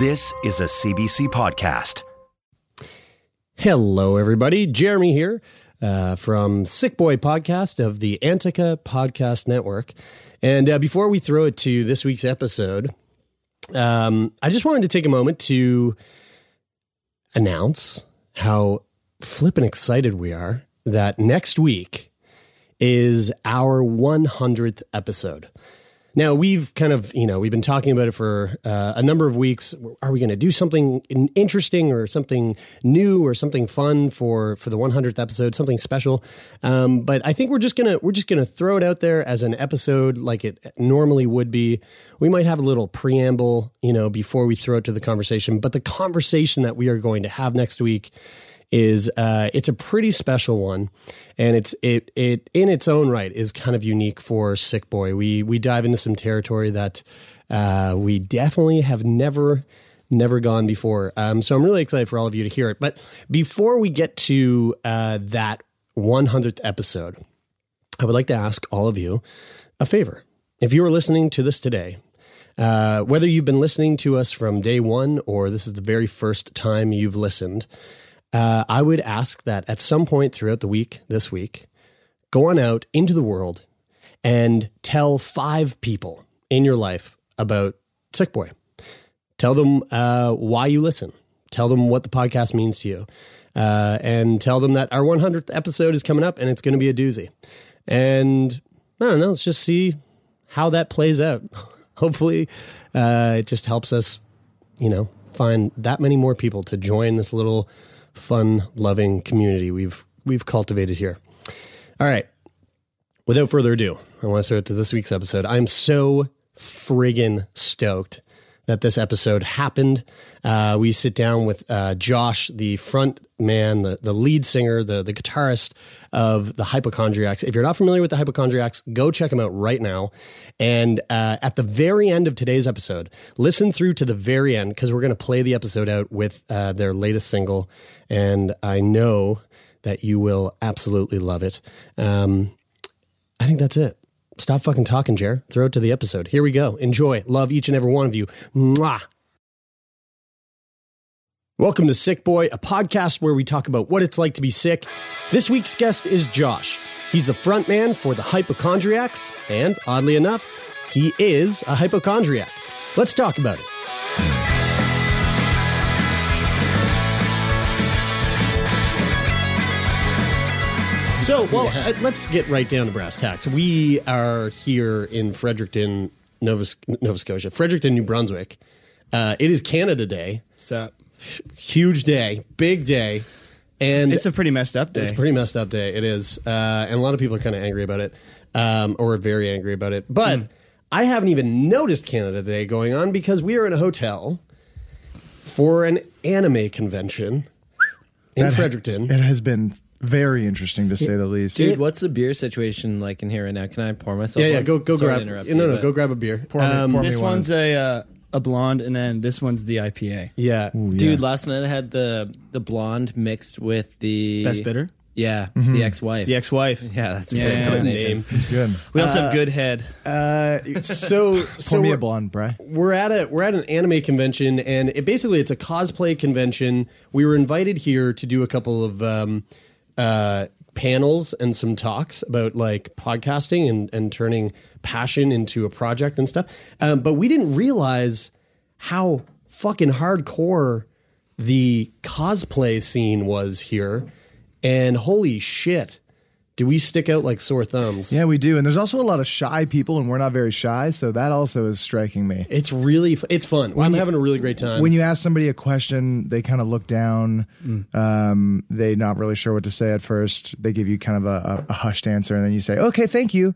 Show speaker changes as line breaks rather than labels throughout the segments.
This is a CBC podcast.
Hello, everybody. Jeremy here uh, from Sick Boy Podcast of the Antica Podcast Network. And uh, before we throw it to this week's episode, um, I just wanted to take a moment to announce how flippin' excited we are that next week is our 100th episode. Now we've kind of, you know, we've been talking about it for uh, a number of weeks. Are we going to do something interesting or something new or something fun for for the 100th episode, something special? Um, but I think we're just gonna we're just gonna throw it out there as an episode like it normally would be. We might have a little preamble, you know, before we throw it to the conversation. But the conversation that we are going to have next week is uh, it's a pretty special one, and it's it it in its own right is kind of unique for Sick Boy. We we dive into some territory that uh, we definitely have never never gone before. Um, so I'm really excited for all of you to hear it. But before we get to uh, that 100th episode, I would like to ask all of you a favor. If you are listening to this today, uh, whether you've been listening to us from day one or this is the very first time you've listened, uh, I would ask that at some point throughout the week, this week, go on out into the world and tell five people in your life about Sick Boy. Tell them uh, why you listen. Tell them what the podcast means to you. Uh, and tell them that our 100th episode is coming up and it's going to be a doozy. And I don't know, let's just see how that plays out. Hopefully, uh, it just helps us, you know, find that many more people to join this little fun loving community we've we've cultivated here. All right. Without further ado, I want to throw it to this week's episode. I'm so friggin' stoked that this episode happened. Uh, we sit down with uh, Josh, the front man, the, the lead singer, the, the guitarist of the Hypochondriacs. If you're not familiar with the Hypochondriacs, go check them out right now. And uh, at the very end of today's episode, listen through to the very end because we're going to play the episode out with uh, their latest single. And I know that you will absolutely love it. Um, I think that's it. Stop fucking talking, Jer. Throw it to the episode. Here we go. Enjoy. Love each and every one of you. Mwah. Welcome to Sick Boy, a podcast where we talk about what it's like to be sick. This week's guest is Josh. He's the front man for the Hypochondriacs, and oddly enough, he is a hypochondriac. Let's talk about it. So, well, uh, let's get right down to brass tacks. We are here in Fredericton, Nova, Nova Scotia, Fredericton, New Brunswick. Uh, it is Canada Day.
So
Huge day, big day. And
it's a pretty messed up day.
It's a pretty messed up day. It is, uh, and a lot of people are kind of angry about it, um, or very angry about it. But I haven't even noticed Canada Day going on because we are in a hotel for an anime convention in
That ha-
Fredericton.
It has been very interesting to say the least.
Dude, what's the beer situation like in here right now? Can I pour myself?
yeah, yeah.
one?
Go, go
Sorry
grab.
to interrupt
no,
you,
no,
but-
go grab a beer.
Pour me-
Um,
pour me
this
one.
one's a uh, a blonde, and then this one's the IPA.
yeah,
Ooh, yeah.
Dude, last night I had the the blonde mixed with the
Best bitter,
Yeah,
Mm-hmm.
the ex-wife.
the ex-wife.
Yeah, that's a
Yeah,
good
yeah,
combination.
It's good.
We also have good head.
Uh, so, so
Pour me
we're,
a blonde, Bry.
we're at a we're at an anime convention, and it basically it's a cosplay convention. We were invited here to do a couple of um, uh, panels and some talks about like podcasting and and turning passion into a project and stuff. Um, but we didn't realize how fucking hardcore the cosplay scene was here, and holy shit. Do we stick out like sore thumbs?
Yeah, we do. And there's also a lot of shy people, and we're not very shy. So that also is striking me.
It's really f- it's fun. I'm
you-
having a really great time.
When you ask somebody a question, they kind of look down. Um, they're not really sure what to say at first. They give you kind of a, a, a hushed answer, and then you say, "Okay, thank you."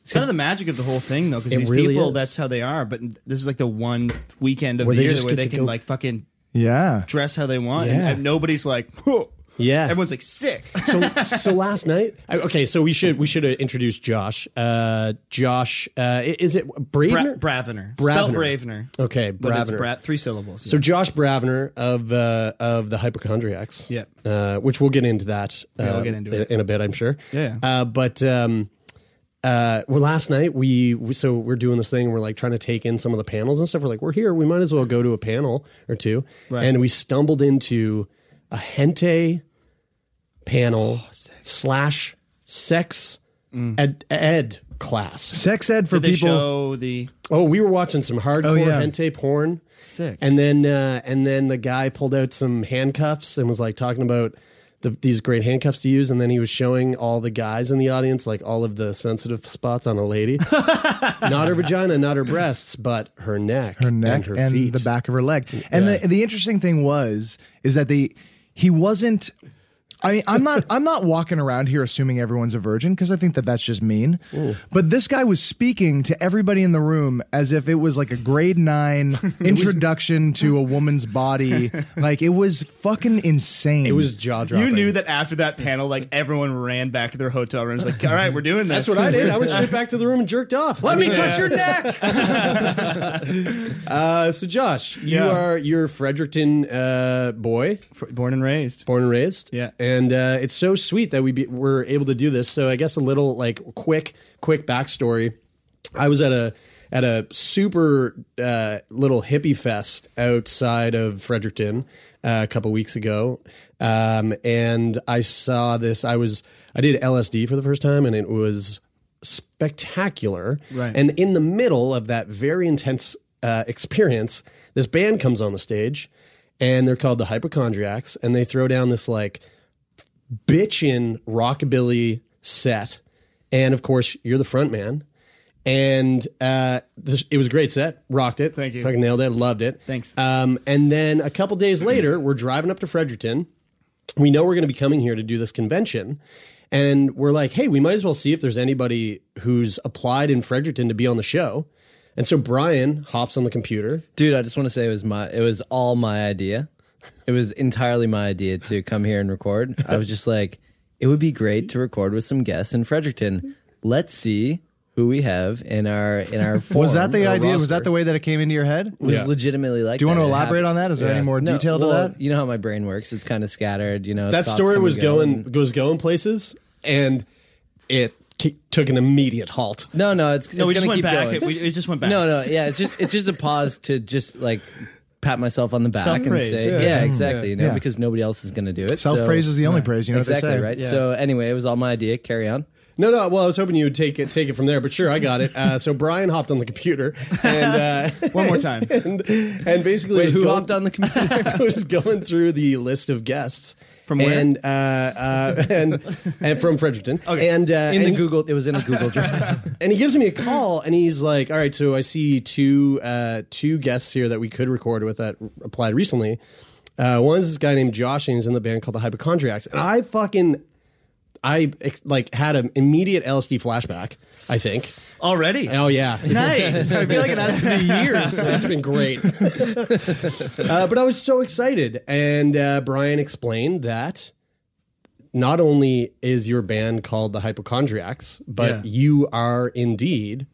It's kind of the magic of the whole thing, though, because these
really
people,
is.
that's how they are. But this is like the one weekend of
Where
the year where they can
go-
like fucking
Yeah.
dress how they want, and, and nobody's like, Whoa.
Yeah.
everyone's like sick.
so so last night I- okay so we should we should have introduced josh uh josh uh is it
Bra-
bravener
Bravener,
Bravener.
spelled Bravener.
okay
but it's
bravener
Bra- three syllables.
so josh bravener of uh of the hypochondriacs
Yeah.
uh which we'll get into that uh,
Yeah, we'll get into
in,
it.
in a bit i'm sure
Yeah.
uh but um uh well last night we, we so we're doing this thing and we're like trying to take in some of the panels and stuff we're like we're here we might as well go to a panel or two
Right.
and we stumbled into a hentai panel
Oh,
slash sex ed, ed class.
Sex ed for
Did they
people.
show the
Oh, we were watching some hardcore
Oh, yeah.
hentai porn.
sick?
And then uh, and then the guy pulled out some handcuffs and was like talking about the, these great handcuffs to use. And then he was showing all the guys in the audience like all of the sensitive spots on a lady, not her vagina, not her breasts, but her neck,
her neck
and
and,
her feet.
the back of her leg. And
Yeah.
the the interesting thing was is that they he wasn't. I mean, I'm not. I'm not walking around here assuming everyone's a virgin because I think that that's just mean. But this guy was speaking to everybody in the room as if it was like a grade nine introduction to a woman's body. Like it was fucking insane.
It was jaw dropping.
you knew that after that panel, like everyone ran back to their hotel rooms, like, all right, we're doing this.
That's what I did. I went straight back to the room and jerked off. Let me touch your neck. uh, so, Josh, you
Yeah.
are you're a Fredericton uh, boy,
Born and raised.
born and raised.
Yeah.
And uh, it's so sweet that we be, were able to do this. So, I guess a little like quick, quick backstory. I was at a at a super uh, little hippie fest outside of Fredericton uh, a couple weeks ago, um, and I saw this. I was I did LSD for the first time, and it was spectacular.
Right.
And in the middle of that very intense uh, experience, this band comes on the stage, and they're called the Hypochondriacs, and they throw down this like bitchin' rockabilly set. And of course, you're the front man. And uh, this, it was a great set. Rocked it.
Thank you.
Fucking nailed it. Loved it.
Thanks.
Um, and then a couple days later, we're driving up to Fredericton. We know we're going to be coming here to do this convention. And we're like, hey, we might as well see if there's anybody who's applied in Fredericton to be on the show. And so Brian hops on the computer.
Dude, I just want to say it was my it was all my idea. It was entirely my idea to come here and record. I was just like, it would be great to record with some guests in Fredericton. Let's see who we have in our in our forum,
was that the
or
idea? Was that the way that it came into your head?
It was legitimately like
Do you want to
It
elaborate
happened.
on that? Is there any more
No,
detail to
well,
that?
You know how my brain works. It's kind of scattered, you know.
that story was
and go,
going was going places, and it took an immediate halt.
No, no, it's,
No,
it's
we just went
keep
back.
going.
It, we, it just went back.
No, no, yeah, it's just it's just a pause to just like pat myself on the back and
Self-praise.
say,
Yeah.
yeah, exactly, you know,
Yeah.
because nobody else is going to do it.
Self praise
so-
is the only praise. You know
exactly
what they say.
right.
Yeah.
So anyway, it was all my idea. Carry on.
No, no. Well, I was hoping you would take it, take it from there, but sure, I got it. Uh, so Brian hopped on the computer and uh,
One more time.
and, and basically
Wait,
was
who
going,
hopped on the computer?
I was going through the list of guests
From where?
and uh, uh, and and from Fredericton.
Okay.
And uh,
in the
and-
Google, it was in a Google Drive.
and he gives me a call and he's like all right so i see two uh two guests here that we could record with that applied recently uh one is this guy named josh and he's in the band called the hypochondriacs and i fucking i like had an immediate lsd flashback i think
Already.
oh yeah
Nice. I feel like it has to be years.
it's been great. uh, but I was so excited. And uh, Brian explained that not only is your band called the Hypochondriacs, but
Yeah.
you are indeed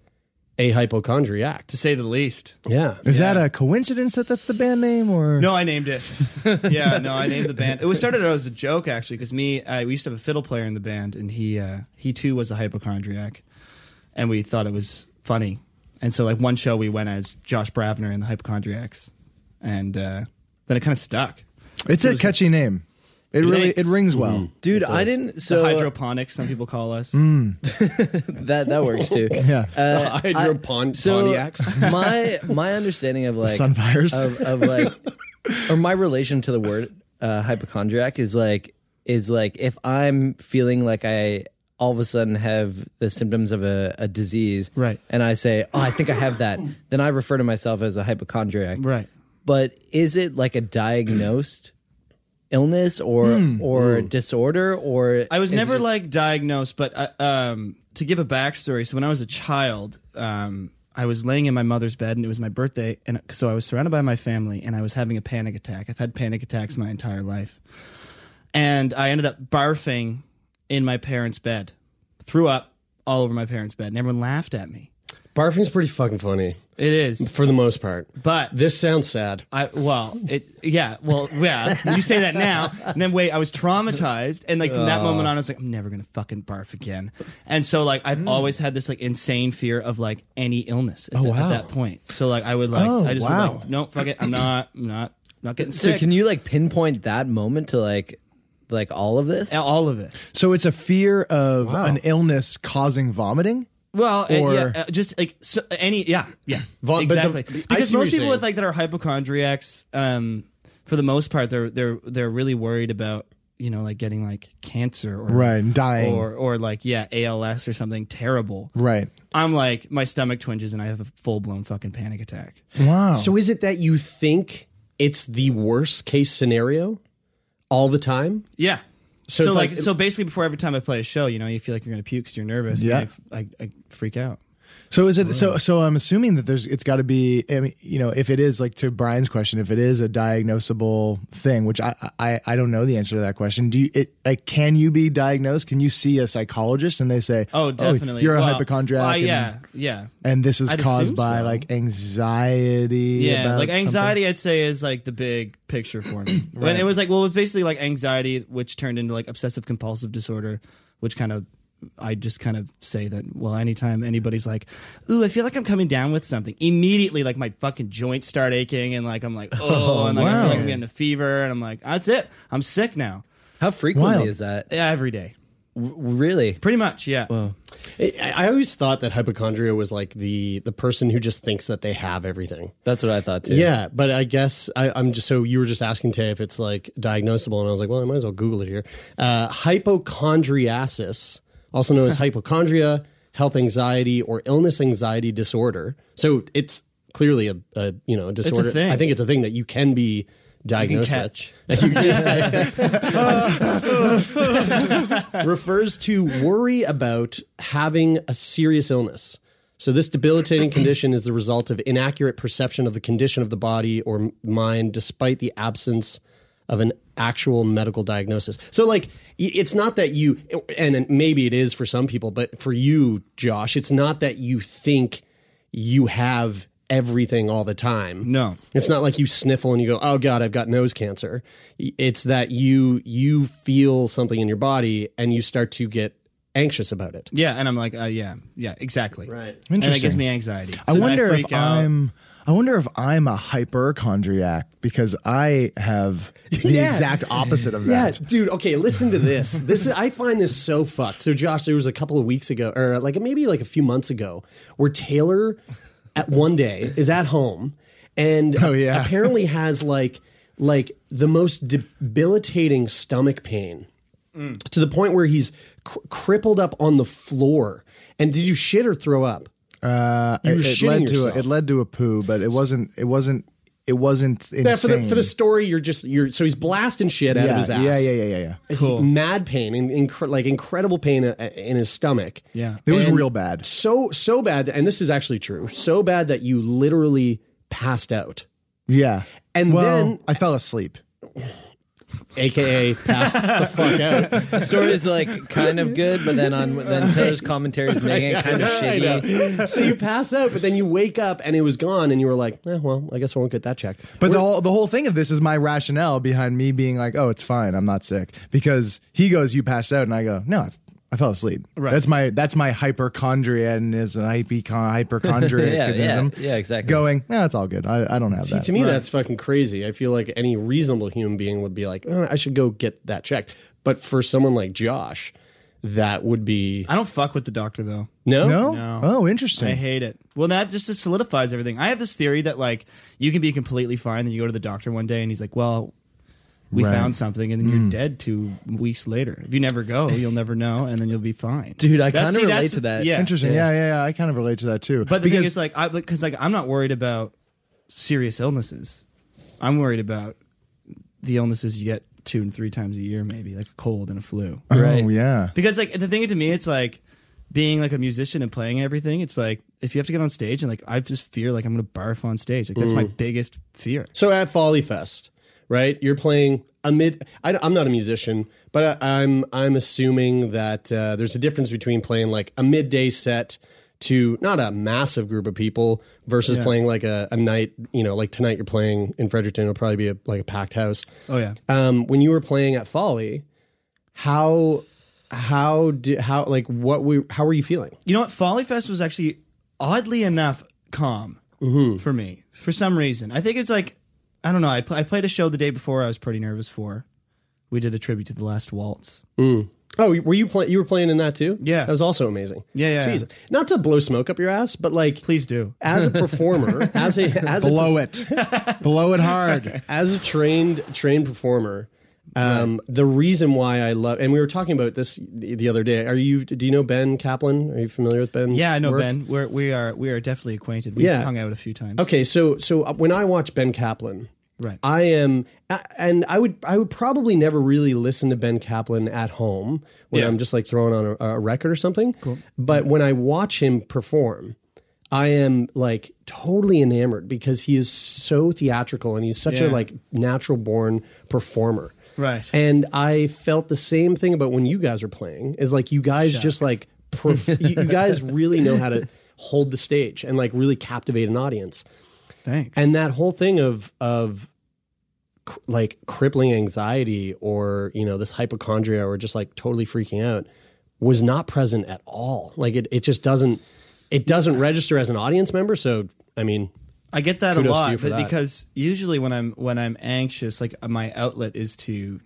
a hypochondriac.
To say the least.
Yeah.
Is that a coincidence that that's the band name or
No, I named it. yeah, no, I named the band. It was started out as a joke actually, because me, I, we used to have a fiddle player in the band, and he, uh, he too was a hypochondriac, and we thought it was funny. And so, like one show, we went as Josh Bravener and the hypochondriacs, and uh, then it kind of stuck.
It's a catchy name. It really
Thanks.
it rings well.
Dude, I didn't. So
the hydroponics, some people call us.
that that works too.
Yeah.
Uh,
Hydropon-
so my my understanding of like
Sunfires.
of, of like or my relation to the word uh, hypochondriac is like is like if I'm feeling like I all of a sudden have the symptoms of a, a disease,
Right.
And I say, oh, I think I have that. then I refer to myself as a hypochondriac,
Right.
But is it like a diagnosed illness or or disorder or
I was never
it-
like diagnosed, but uh, um, to give a backstory, so when I was a child, um, I was laying in my mother's bed, and it was my birthday, and so I was surrounded by my family, and I was having a panic attack. I've had panic attacks my entire life, and I ended up barfing in my parents' bed, threw up all over my parents' bed, and everyone laughed at me.
Barfing's pretty fucking funny
It is,
for the most part.
but
This sounds sad.
I well, it yeah, well, yeah. You say that now, and then wait, I was traumatized, and like from that moment on, I was like, I'm never gonna fucking barf again. And so like I've mm. always had this like insane fear of like any illness at, oh, the- at
wow.
that point. So like I would like
Oh,
I just
wow.
would like no fuck it, I'm not I'm not not getting
So
sick.
can you like pinpoint that moment to like like all of this?
all of it?
So it's a fear of an illness causing vomiting.
Well, uh,
Or-
yeah, uh, just like so, any, yeah, yeah,
Von- but the-
exactly.
I
because
what
most
you're
people with
saying.
like that are hypochondriacs, um, for the most part, they're they're they're really worried about you know like getting like cancer or
Right, and dying.
or or like yeah ALS or something terrible.
Right.
I'm like my stomach twinges and I have a full blown fucking panic attack.
Wow.
So is it that you think it's the worst case scenario all the time?
Yeah.
So
So,
it's
like,
like-
so basically before every time I play a show, you know, you feel like you're gonna puke because you're nervous.
Yeah.
I, I, I freak out.
So is it so? So I'm assuming that there's. It's got to be. I mean, you know, if it is like to Brian's question, if it is a diagnosable thing, which I I, I don't know the answer to that question. Do you? It, like, can you be diagnosed? Can you see a psychologist and they say,
Oh, oh definitely.
you're a
Well,
hypochondriac."
well,
and,
yeah, yeah.
And this is
I'd
caused by
so.
like anxiety.
Yeah, like
something?
anxiety, I'd say is like the big picture for me. When it was like, well, it was basically like anxiety, which turned into like obsessive compulsive disorder, which kind of, I just kind of say that. Well, anytime anybody's like, "Ooh, I feel like I'm coming down with something," immediately like my fucking joints start aching, and like I'm like, "Oh," and like I feel like I'm getting a fever, and I'm like, "That's it, I'm sick now."
How frequently
Wild.
is that?
Yeah, every day,
W- really?
pretty much. Yeah.
I, I always thought that hypochondria was like the the person who just thinks that they have everything.
That's what I thought too.
Yeah, but I guess I, I'm just so you were just asking Tay if it's like diagnosable, and I was like, well, I might as well Google it here. Uh, hypochondriasis, also known as hypochondria, health anxiety, or illness anxiety disorder. So it's clearly a, a you know a disorder.
thing.
I think it's a thing that you can be diagnosed
catch.
with. refers to worry about having a serious illness. So, this debilitating condition is the result of inaccurate perception of the condition of the body or mind, despite the absence of an actual medical diagnosis. So, like, it's not that you, and maybe it is for some people, but for you, Josh, it's not that you think you have everything all the time.
No.
It's not like you sniffle and you go, "Oh God, I've got nose cancer." It's that you you feel something in your body and you start to get anxious about it.
Yeah, and I'm like, uh, yeah, yeah, exactly.
Right.
And that gives me anxiety.
I
So then
wonder if
out.
I'm. I wonder if I'm a hyperchondriac because I have the
Yeah.
exact opposite of that.
Yeah,
that.
dude. Okay, listen to this. This is I find this so fucked. So, Josh, there was a couple of weeks ago, or like maybe like a few months ago, where Taylor, at one day, is at home, and
Oh, yeah.
apparently has like like the most debilitating stomach pain mm. to the point where he's cr- crippled up on the floor. And did you shit or throw up?
Uh,
You
it,
were
it
shitting
led to a, it led to a poo, but it wasn't. It wasn't. It wasn't insane.
Yeah, for the for the story, you're just you're so he's blasting shit out
yeah,
of his ass.
yeah, yeah, yeah, yeah, yeah.
He- mad pain and incre- like incredible pain uh, in his stomach.
Yeah.
It was
And
real bad.
So so bad, and this is actually true. So bad that you literally passed out,
Yeah,
And
well,
then-
I fell asleep.
Aka passed the fuck out.
The story is like kind of good, but then on then Taylor's commentary is making it kind of
I
shitty.
So you pass out, but then you wake up and it was gone, and you were like, eh, "Well, I guess I won't get that checked."
But the whole the whole thing of this is my rationale behind me being like, "Oh, it's fine. I'm not sick." Because he goes, "You passed out," and I go, "No, I, I fell asleep."
Right.
That's my that's my hyperchondrianism, hypocon, hyperchondrianism.
Yeah, yeah, exactly.
Going, no, it's all good. I, I don't have
See,
that.
to me, that's fucking crazy. I feel like any reasonable human being would be like, oh, I should go get that checked. But for someone like Josh, that would be
I don't fuck with the doctor though.
no,
no?
No.
Oh, interesting.
I hate it. Well, that just solidifies everything. I have this theory that like you can be completely fine, then you go to the doctor one day and he's like, "Well, we
Right.
found something," and then you're hmm. dead two weeks later. If you never go, you'll never know, and then you'll be fine.
Dude, I kinda relate to that.
Yeah,
Interesting. Yeah. yeah, yeah, I kind of relate to that too.
But the
because
thing is, like, I because like I'm not worried about serious illnesses. I'm worried about the illnesses you get two and three times a year, maybe like a cold and a flu.
Oh, right.
Oh yeah.
Because like the thing to me, it's like being like a musician and playing everything. It's like if you have to get on stage and like I just fear like I'm gonna barf on stage. Like that's my mm. biggest fear.
So at Folly Fest, right? You're playing a mid. I, am not a musician, but I, I'm I'm assuming that uh, there's a difference between playing like a midday set to not a massive group of people versus playing like a, a night. You know, like tonight you're playing in Fredericton. It'll probably be a, like a packed house.
Oh yeah.
Um, when you were playing at Folly, how how did how like what we how were you feeling?
You know what? Folly Fest was actually oddly enough calm for me for some reason. I think it's like I don't know. I, pl- I played a show the day before. I was pretty nervous for. We did a tribute to the Last Waltz. Mm.
Oh, were you playing? You were playing in that too?
Yeah.
that was also amazing.
Yeah, yeah.
Jesus, not to blow smoke up your ass, but like,
Please do.
as a performer, as a as a
Blow it. Blow it hard.
as a trained trained performer, um, the reason why I love, and we were talking about this the the other day. Are you? Do you know Ben Caplan? Are you familiar with Ben?
Yeah, I know Ben. We're we are we are definitely acquainted. We've
Yeah.
hung out a few times.
Okay, so so uh, when I watch Ben Caplan,
Right.
I am, and I would I would probably never really listen to Ben Caplan at home when
Yeah.
I'm just like throwing on a, a record or something. Cool. But when I watch him perform, I am like totally enamored because he is so theatrical and he's such a like natural born performer.
Right.
And I felt the same thing about when you guys were playing. Is like you guys just like perf- you, you guys really know how to hold the stage and like really captivate an audience.
Thanks.
And that whole thing of of cr- like crippling anxiety or you know this hypochondria or just like totally freaking out was not present at all. Like it, it just doesn't it doesn't register as an audience member. So I mean,
I get that
Kudos
a lot but
that.
because usually when I'm when I'm anxious, like my outlet is to,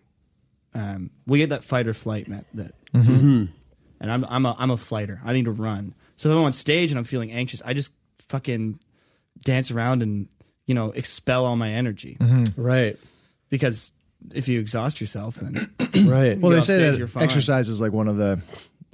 um, we get that fight or flight met that,
Mm-hmm.
and I'm I'm a I'm a fighter. I need to run. So if I'm on stage and I'm feeling anxious, I just fucking dance around and you know expel all my energy
Mm-hmm. right,
because if you exhaust yourself, then
right.
Well, they say
stage,
that exercise is like one of the.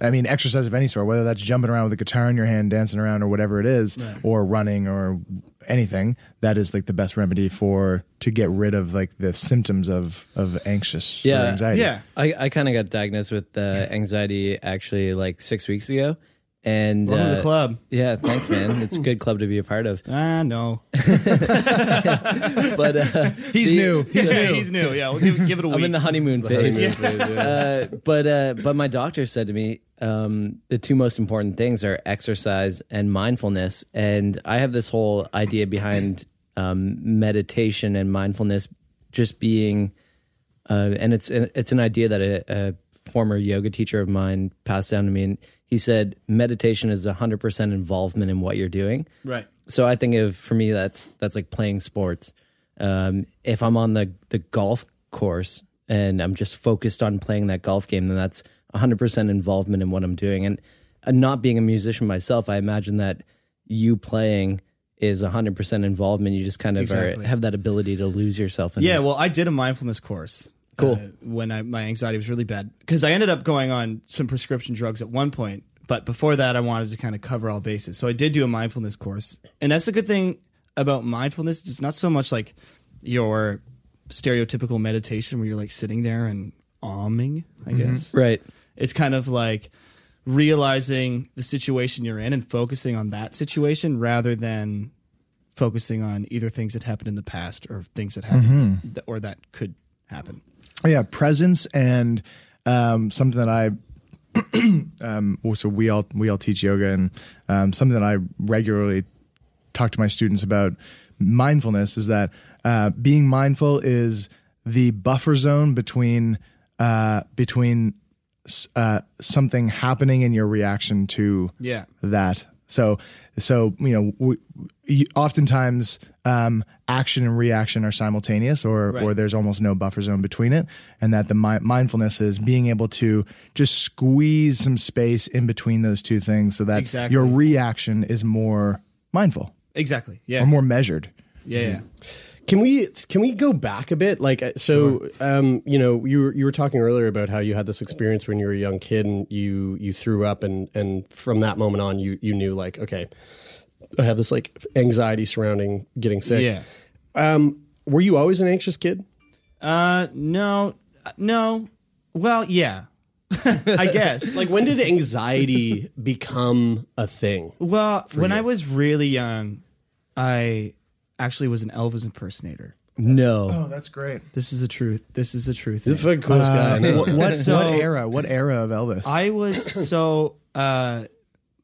I mean, exercise of any sort, whether that's jumping around with a guitar in your hand, dancing around, or whatever it is, or running, or anything, that is like the best remedy for to get rid of like the symptoms of of anxious or
Yeah.
anxiety.
yeah.
I, I kind of got diagnosed with uh, anxiety actually like six weeks ago. And
Welcome to
uh,
the club.
Yeah, thanks, man. It's a good club to be a part of.
Ah, no.
But uh,
he's
the-
new. He's
yeah,
new.
he's new. Yeah, we'll give, give it a week.
I'm in the honeymoon phase.
honeymoon phase, yeah.
uh, but uh, but my doctor said to me, um, the two most important things are exercise and mindfulness. And I have this whole idea behind um, meditation and mindfulness just being, uh, and it's it's an idea that a, a former yoga teacher of mine passed down to me, and he said meditation is 100% involvement in what you're doing.
right.
So I think of for me that's that's like playing sports. Um, if I'm on the the golf course and I'm just focused on playing that golf game, then that's 100% involvement in what I'm doing. And uh, not being a musician myself, I imagine that you playing is 100% involvement. You just kind of
Exactly.
are, have that ability to lose yourself in
Yeah,
it.
well, I did a mindfulness course.
Cool.
uh, when I, my anxiety was really bad, because I ended up going on some prescription drugs at one point, but before that, I wanted to kind of cover all bases. So I did do a mindfulness course, and that's the good thing about mindfulness. It's not so much like your stereotypical meditation where you're like sitting there and ahming. I guess
Right.
it's kind of like realizing the situation you're in and focusing on that situation rather than focusing on either things that happened in the past or things that happened th- or that could happen.
Yeah, presence and um, something that I um, so we all we all teach yoga and um, something that I regularly talk to my students about mindfulness is that uh, being mindful is the buffer zone between uh, between uh, something happening and your reaction to
Yeah.
that. So, so you know, we, you, oftentimes um, action and reaction are simultaneous, or
Right.
or there's almost no buffer zone between it, and that the mi- mindfulness is being able to just squeeze some space in between those two things, so that
Exactly.
your reaction is more mindful
Exactly. Yeah.
or more measured.
yeah. Yeah.
Can we can we go back a bit? Like, uh, so, um, you know, you were, you were talking earlier about how you had this experience when you were a young kid and you you threw up, and and from that moment on, you you knew like, okay, I have this like anxiety surrounding getting sick.
Yeah.
Um, were you always an anxious kid?
Uh, no, no. Well, yeah. I guess.
Like, when did anxiety become a thing?
Well, when I was really young, I actually was an Elvis impersonator.
No.
Oh, that's great.
This is the truth. This is the truth.
The fucking coolest guy. I know.
What, what,
So-
what era? What era of Elvis?
I was so uh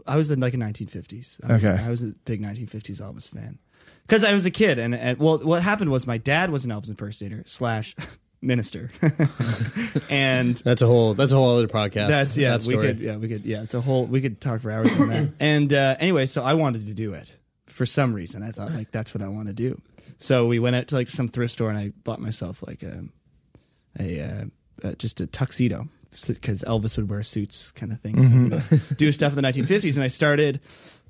I was in like a 1950s. I was,
Okay.
I was a big 1950s Elvis fan because I was a kid, and and well, what happened was my dad was an Elvis impersonator slash minister, and
That's a whole. That's a whole other podcast.
that's yeah,
that
we
story.
could yeah, we could yeah, it's a whole we could talk for hours on that. And uh, anyway, so I wanted to do it for some reason. I thought like that's what I want to do. So we went out to like some thrift store, and I bought myself like a a uh, uh, just a tuxedo because Elvis would wear suits kind of thing. So
Mm-hmm.
do stuff in the 1950s, and I started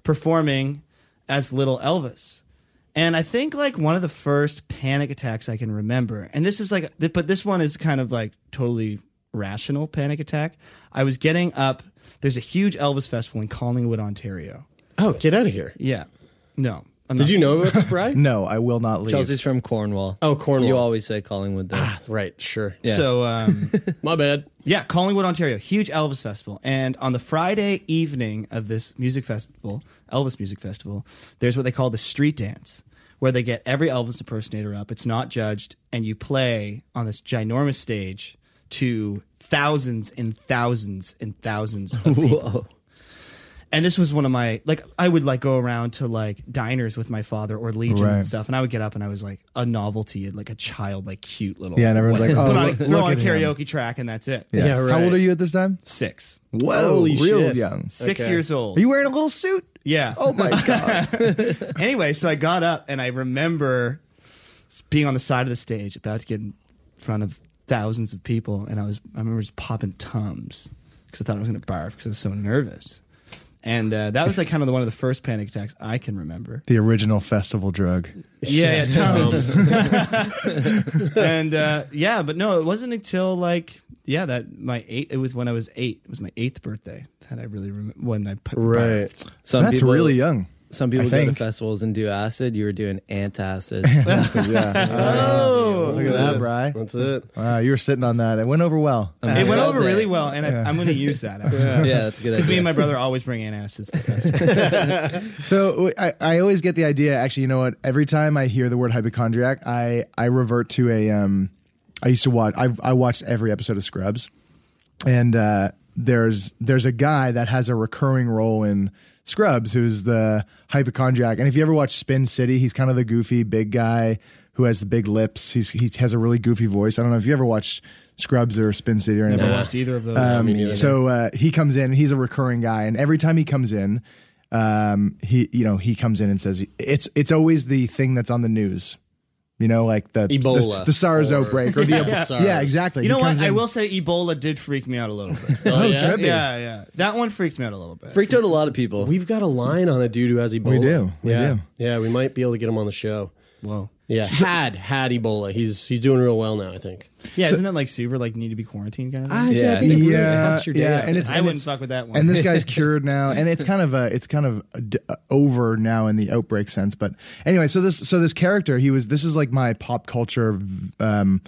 performing as little Elvis. And I think like one of the first panic attacks I can remember, and this is like, but this one is kind of like totally rational panic attack. I was getting up. There's a huge Elvis festival in Collingwood, Ontario.
Oh, get out of here!
Yeah, no. I'm
Did
not-
you know about this, Brian?
no, I will not leave.
Chelsea's from Cornwall.
Oh, Cornwall.
You always say Collingwood though.
Right. Sure.
Yeah.
So um,
My bad.
Yeah, Collingwood, Ontario, huge Elvis festival. And on the Friday evening of this music festival, Elvis Music Festival, there's what they call the street dance, where they get every Elvis impersonator up. It's not judged, and you play on this ginormous stage to thousands and thousands and thousands of people.
Whoa.
And this was one of my like I would like go around to like diners with my father or legions
Right.
and stuff, and I would get up and I was like a novelty, and like a child, like cute little
Yeah, and everyone's like, oh,
put on,
look,
throw
look
on a
at him.
karaoke track and that's it.
Yeah.
Yeah, right.
How old are you at this time?
Six.
Whoa,
Holy
real
shit.
young.
Six
Okay.
years old.
Are you wearing a little suit?
yeah.
Oh my god!
anyway, so I got up and I remember being on the side of the stage, about to get in front of thousands of people, and I was I remember just popping tums because I thought I was going to barf because I was so nervous. And uh, that was like kind of the, one of the first panic attacks I can remember.
the original festival drug.
Yeah, yeah, tums. and uh, yeah, but no, it wasn't until like yeah that my eight. It was when I was eight. It was my eighth birthday that I really remember when I put
Right.
barfed.
Some
That's
people,
really young.
Some people
I
go to
think.
festivals and do acid. You were doing antacid.
yeah.
Oh,
Look at that, Bry.
That's it.
Wow, you were sitting on that. It went over well.
it went over really well, and I, I'm going to use that. Actually.
yeah, that's a good
Because me and my brother always bring antacids to festivals.
So I, I always get the idea. Actually, you know what? Every time I hear the word hypochondriac, I I revert to a. Um, I used to watch. I I watched every episode of Scrubs, and uh, there's there's a guy that has a recurring role in Scrubs who's the hypochondriac. And if you ever watch Spin City, he's kind of the goofy big guy who has the big lips. He's he has a really goofy voice. I don't know if you ever watched Scrubs or Spin City or anything.
Never watched either of those.
Um,
me neither.
so uh, he comes in. He's a recurring guy, and every time he comes in, um, he you know he comes in and says it's it's always the thing that's on the news. You know, like the
Ebola
the, the SARS
or-
outbreak, or the
Yeah, SARS.
yeah, exactly.
you
He
know what?
comes
I will say Ebola did freak me out a little bit.
Oh, yeah?
yeah, yeah. That one freaked me out a little bit.
Freaked out a lot of people.
We've got a line on a dude who has Ebola.
We do. We
yeah.
do.
Yeah, we might be able to get him on the show.
Whoa.
Yeah, had had Ebola. He's he's doing real well now. I think.
Yeah, isn't that like super like need to be quarantined kind of thing?
yeah,
I think it's-
yeah,
fucks your day
yeah,
up.
and it's
I
and
wouldn't
it's-
fuck with that one.
and this guy's cured now, and it's kind of a, it's kind of a d- over now in the outbreak sense. But anyway, so this, so this character, he was, this is like my pop culture um,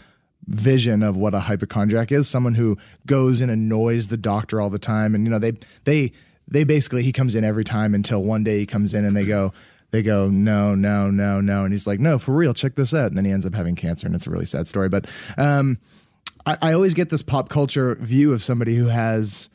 vision of what a hypochondriac is. Someone who goes and annoys the doctor all the time, and you know they, they, they basically he comes in every time until one day he comes in and they go. They go, no, no, no, no. And he's like, no, for real, check this out. And then he ends up having cancer, and it's a really sad story. But um, I, I always get this pop culture view of somebody who has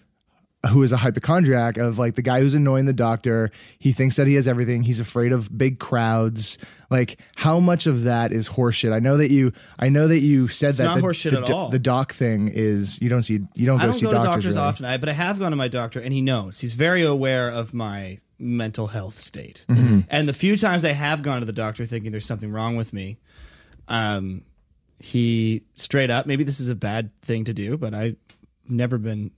who is a hypochondriac of like the guy who's annoying the doctor. He thinks that he has everything. He's afraid of big crowds. Like how much of that is horseshit? I know that you. I know that you said that
not
the,
horseshit
the,
at all.
The doc thing is you don't see you don't go
I don't
see
go to
doctors,
doctors
really.
often, I, but I have gone to my doctor, and he knows. He's very aware of my mental health state.
Mm-hmm.
And the few times I have gone to the doctor thinking there's something wrong with me, um, he straight up. Maybe this is a bad thing to do, but I've never been,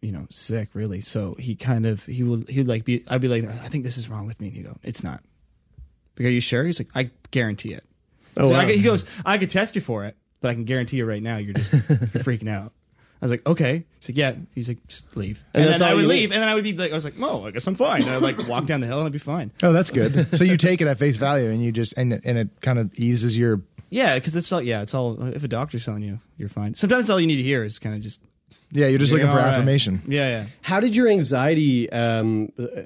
you know, sick really. So he kind of he would he'd like be. I'd be like, I think this is wrong with me, and he go, It's not. Like, are you sure? He's like, I guarantee it.
Oh,
so
wow.
could- he goes, I could test you for it, but I can guarantee you right now, you're just you're freaking out. I was like, okay. He's like, yeah. He's like, just leave.
And
And,
that's
then I would
you
leave,
need.
and then I would be like, I was like, oh, I guess I'm fine. And I'd like walk down the hill and I'd be fine.
Oh, that's good. so you take it at face value, and you just and and it kind of eases your
Yeah, because it's all yeah, it's all. If a doctor's telling you, you're fine. Sometimes all you need to hear is kind of just
Yeah, you're just
You're
looking for
all right.
affirmation.
yeah, yeah.
How did your anxiety um, uh,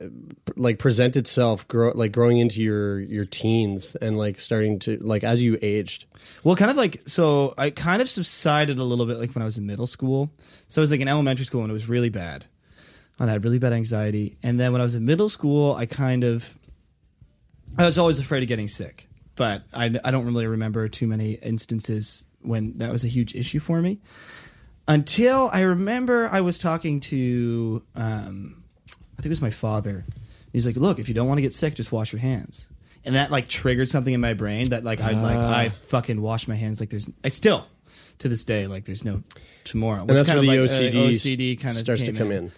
like present itself, grow, like growing into your your teens and like starting to like as you aged?
Well, kind of like so. I kind of subsided a little bit, like when I was in middle school. So I was like in elementary school, and it was really bad. And I had really bad anxiety. And then when I was in middle school, I kind of, I was always afraid of getting sick. But I, I don't really remember too many instances when that was a huge issue for me. Until I remember, I was talking to, um, I think it was my father. He's like, "Look, if you don't want to get sick, just wash your hands." And that like triggered something in my brain that like I like I fucking wash my hands like there's I still to this day like there's no tomorrow.
And that's
kind
where
of
the
like, uh,
OCD,
OCD kind of
starts to come in.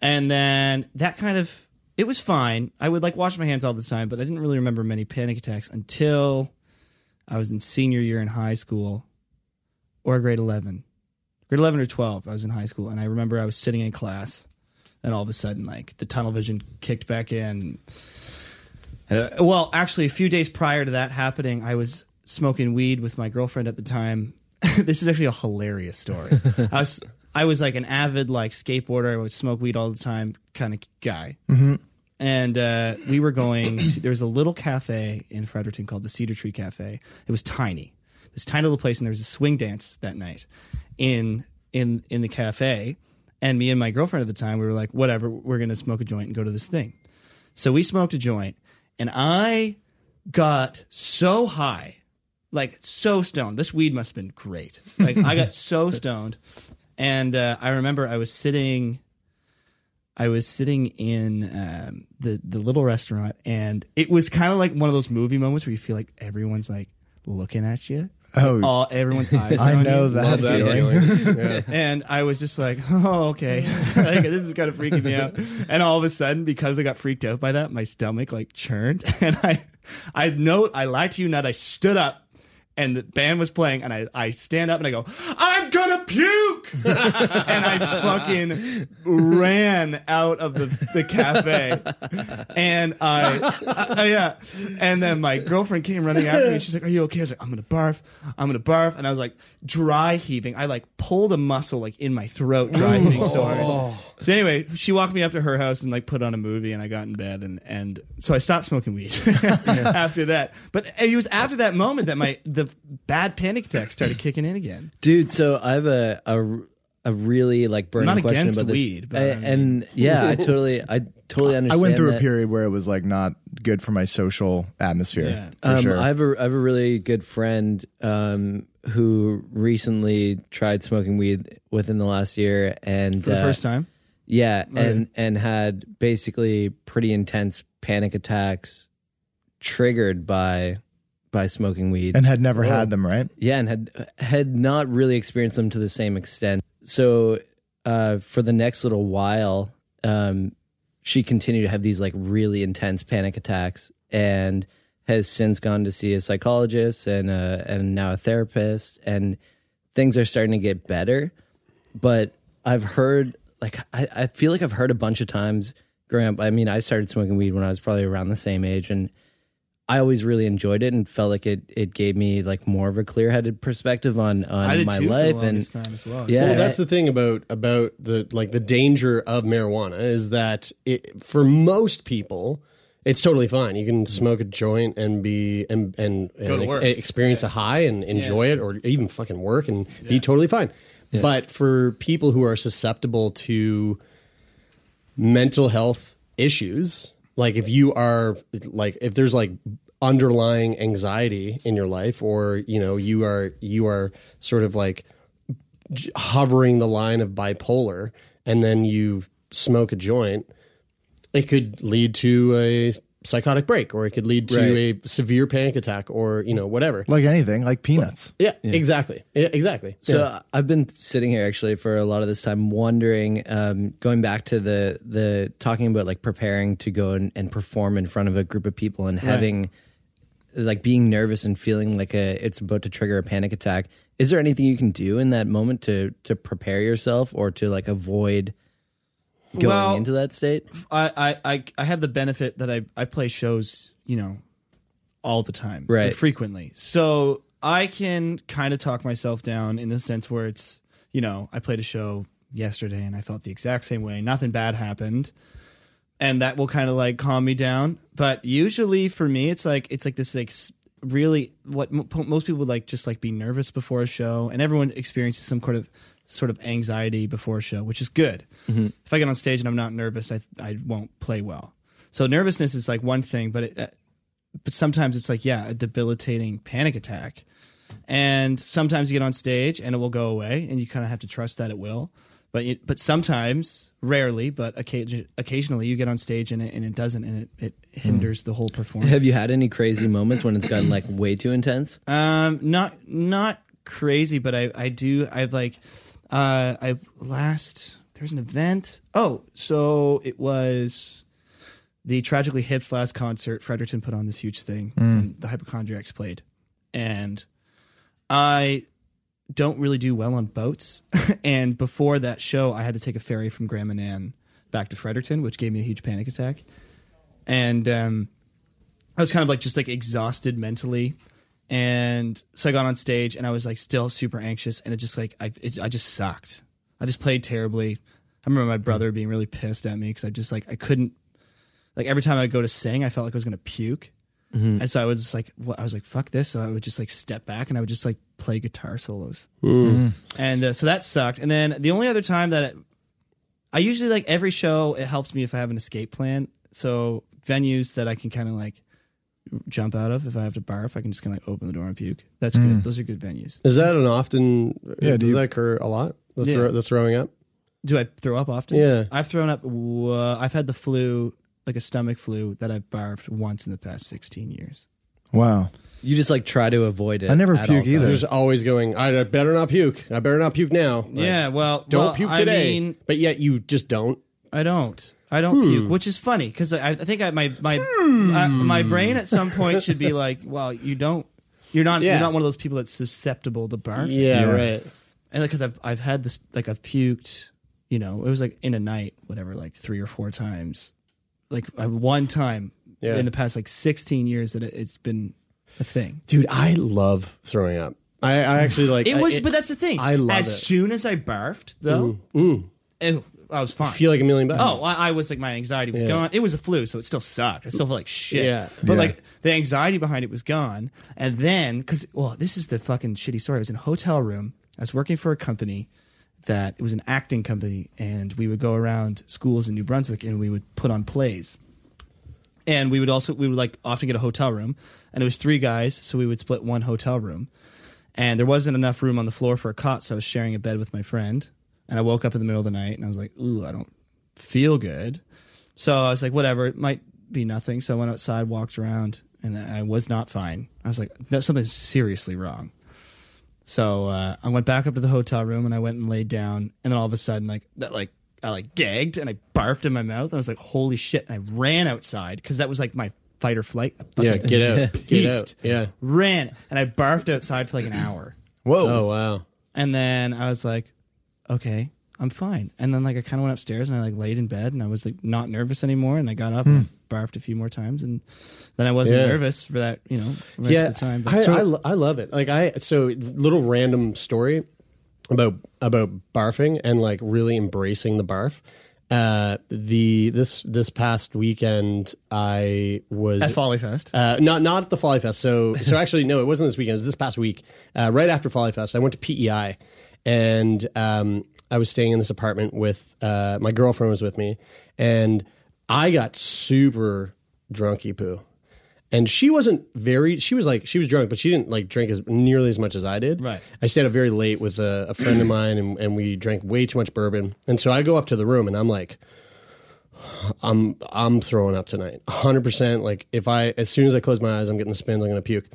and then that kind of it was fine. I would like wash my hands all the time, but I didn't really remember many panic attacks until I was in senior year in high school or grade 11. Grade 11 or 12, I was in high school and I remember I was sitting in class and all of a sudden like the tunnel vision kicked back in. Uh, well, actually a few days prior to that happening, I was smoking weed with my girlfriend at the time. this is actually a hilarious story. I was I was like an avid like skateboarder. I would smoke weed all the time kind of guy. And uh, we were going. To, there was a little cafe in Fredericton called the Cedar Tree Cafe. It was tiny, this tiny little place, and there was a swing dance that night in in in the cafe. And me and my girlfriend at the time, we were like, whatever, we're gonna smoke a joint and go to this thing. So we smoked a joint, and I got so high, like so stoned. This weed must have been great. Like I got so stoned, and uh, I remember I was sitting. I was sitting in um, the the little restaurant, and it was kind of like one of those movie moments where you feel like everyone's like looking at you.
Oh.
all everyone's eyes.
I know that
that
feeling.
feeling. Yeah.
And I was just like, oh, okay. like, this is kind of freaking me out. And all of a sudden, because I got freaked out by that, my stomach like churned. And I, I know, I lied to you not. I stood up and the band was playing and I, I stand up and I go, I'm gonna puke. and I fucking ran out of the, the cafe. And I, I- yeah. And then my girlfriend came running after me. She's like, Are you okay? I was like, I'm gonna barf. I'm gonna barf. And I was like dry heaving. I like pulled a muscle like in my throat, dry heaving so hard. Oh. So anyway, she walked me up to her house and like put on a movie and I got in bed and, and so I stopped smoking weed after that. But it was after that moment that my the bad panic attacks started kicking in again.
Dude, so I have a a, a really like burning
not
question
against
about this.
weed, but
I-
I mean-
and yeah, I totally, I totally understand.
I went through a
that.
period where it was like not good for my social atmosphere.
Yeah.
For
Um,
sure.
I have a I have a really good friend um, who recently tried smoking weed within the last year, and
For the
uh,
first time.
Yeah, and and had basically pretty intense panic attacks triggered by by smoking weed.
and had never had them, right?
Yeah, and had had not really experienced them to the same extent. So uh, for the next little while, um, she continued to have these like really intense panic attacks, and has since gone to see a psychologist and uh, and now a therapist, and things are starting to get better. But I've heard like I, I feel like I've heard a bunch of times growing up. I mean, I started smoking weed when I was probably around the same age, and I always really enjoyed it and felt like it it gave me like more of a clear headed perspective on on
I did
my
too
life
for the
and
time as well.
yeah,
Well, that's the thing about about the like the danger of marijuana is that it, for most people, it's totally fine. You can smoke a joint and be and and, and
to work.
ex- experience a high and enjoy it, or even fucking work and be totally fine. But for people who are susceptible to mental health issues, like if you are like if there's like underlying anxiety in your life, or you know you are you are sort of like hovering the line of bipolar and then you smoke a joint, it could lead to a psychotic break or it could lead to
Right.
a severe panic attack or, you know, whatever.
Like anything, like peanuts.
Yeah, exactly. Yeah, exactly.
So
Yeah.
I've been sitting here actually for a lot of this time wondering, um, going back to the the talking about like preparing to go and, and perform in front of a group of people and having like being nervous and feeling like a it's about to trigger a panic attack. Is there anything you can do in that moment to to prepare yourself or to like avoid going
Well,
into that state?
I, I, I, have the benefit that I, I play shows, you know, all the time,
Right.
frequently. So I can kind of talk myself down in the sense where it's, you know, I played a show yesterday and I felt the exact same way. Nothing bad happened. And that will kind of like calm me down. But usually for me, it's like, it's like this, like, really what mo- most people would like just like be nervous before a show and everyone experiences some kind of sort of anxiety before a show which is good. If i get on stage and i'm not nervous i i won't play well. So nervousness is like one thing but it, uh, but sometimes it's like yeah a debilitating panic attack. And sometimes you get on stage and it will go away and you kind of have to trust that it will. But but sometimes rarely but occasion, occasionally you get on stage and it, and it doesn't and it, it hinders the whole performance.
Have you had any crazy moments when it's gotten like way too intense?
um, not not crazy, but I I do I've like uh I last there's an event. Oh, so it was the Tragically Hip's last concert. Fredericton put on this huge thing, and the Hypochondriacs played, and I don't really do well on boats. and before that show, I had to take a ferry from Grand Manan back to Fredericton, which gave me a huge panic attack, and um. I was kind of like just like exhausted mentally, and so I got on stage and I was like still super anxious, and it just like I it, I just sucked. I just played terribly. I remember my brother being really pissed at me because I just like I couldn't like every time I would go to sing, I felt like I was gonna puke, and so I was just like well, I was like fuck this. So I would just like step back and I would just like play guitar solos, and uh, so that sucked. And then the only other time that it, I usually like every show, it helps me if I have an escape plan. So venues that I can kind of like jump out of if I have to barf, I can just kind of like open the door and puke. That's good. Those are good venues.
Is that an often?
Yeah, do
does
you-
that occur a lot? The,
Yeah.
throw, the throwing up.
Do I throw up often?
Yeah.
I've thrown up. Uh, I've had the flu, like a stomach flu, that I've barfed once in the past sixteen years.
Wow.
You just like try to avoid it.
I never puke
all
either.
times.
Just always going. I better not puke. I better not puke now. Like,
yeah. Well,
Don't
well,
puke
I
today.
mean,
but yet you just don't.
I don't. I don't
Hmm.
puke, which is funny because I, I think I, my my uh, my brain at some point should be like, well, you don't. You're not.
Yeah.
You're not one of those people that's susceptible to barf.
Yeah,
Yeah.
right.
and because I've I've had this like I've puked, you know, it was like in a night, whatever, like three or four times, like one time
Yeah.
in the past like sixteen years that it, it's been a thing.
Dude, I love throwing up. I, I actually like.
It was,
I,
but that's the thing.
I love
as
it.
soon as I barfed, though, ew, I was fine.
feel like a million bucks.
Oh, I, I was like my anxiety was
Yeah.
gone. It was a flu, so it still sucked. I still felt like shit.
Yeah.
But
Yeah.
like the anxiety behind it was gone. And then, because well, this is the fucking shitty story. I was in a hotel room. I was working for a company that it was an acting company, and we would go around schools in New Brunswick and we would put on plays. And we would also we would like often get a hotel room, and it was three guys, so we would split one hotel room. And there wasn't enough room on the floor for a cot, so I was sharing a bed with my friend. And I woke up in the middle of the night and I was like, "Ooh, I don't feel good." So I was like, "Whatever, it might be nothing." So I went outside, walked around, and I was not fine. I was like, "That's something seriously wrong." So uh, I went back up to the hotel room and I went and laid down, and then all of a sudden, like that, like I like gagged and I barfed in my mouth. And I was like, "Holy shit!" And I ran outside because that was like my fight or flight.
Yeah, get out. Get out. Yeah.
ran and I barfed outside for like an hour.
Whoa.
Oh wow.
And then I was like, okay, I'm fine. And then like I kind of went upstairs and I like laid in bed and I was like not nervous anymore. And I got up and barfed a few more times and then I wasn't
Yeah.
nervous for that, you know, rest
yeah,
of the time. But
I,
so-
I, I love it. Like I so little random story about about barfing and like really embracing the barf. Uh, the this this past weekend I was
at Folly Fest.
Uh, not not at the Folly Fest. So so actually no, it wasn't this weekend. It was this past week. Uh, right after Folly Fest, I went to PEI, and um, I was staying in this apartment with uh, my girlfriend was with me, and I got super drunky poo. And she wasn't very. She was like she was drunk, but she didn't like drink as nearly as much as I did.
Right.
I stayed up very late with a, a friend of mine, and, and we drank way too much bourbon. And so I go up to the room, and I'm like, I'm I'm throwing up tonight. 100%. Like if I as soon as I close my eyes, I'm getting the spins, I'm to puke.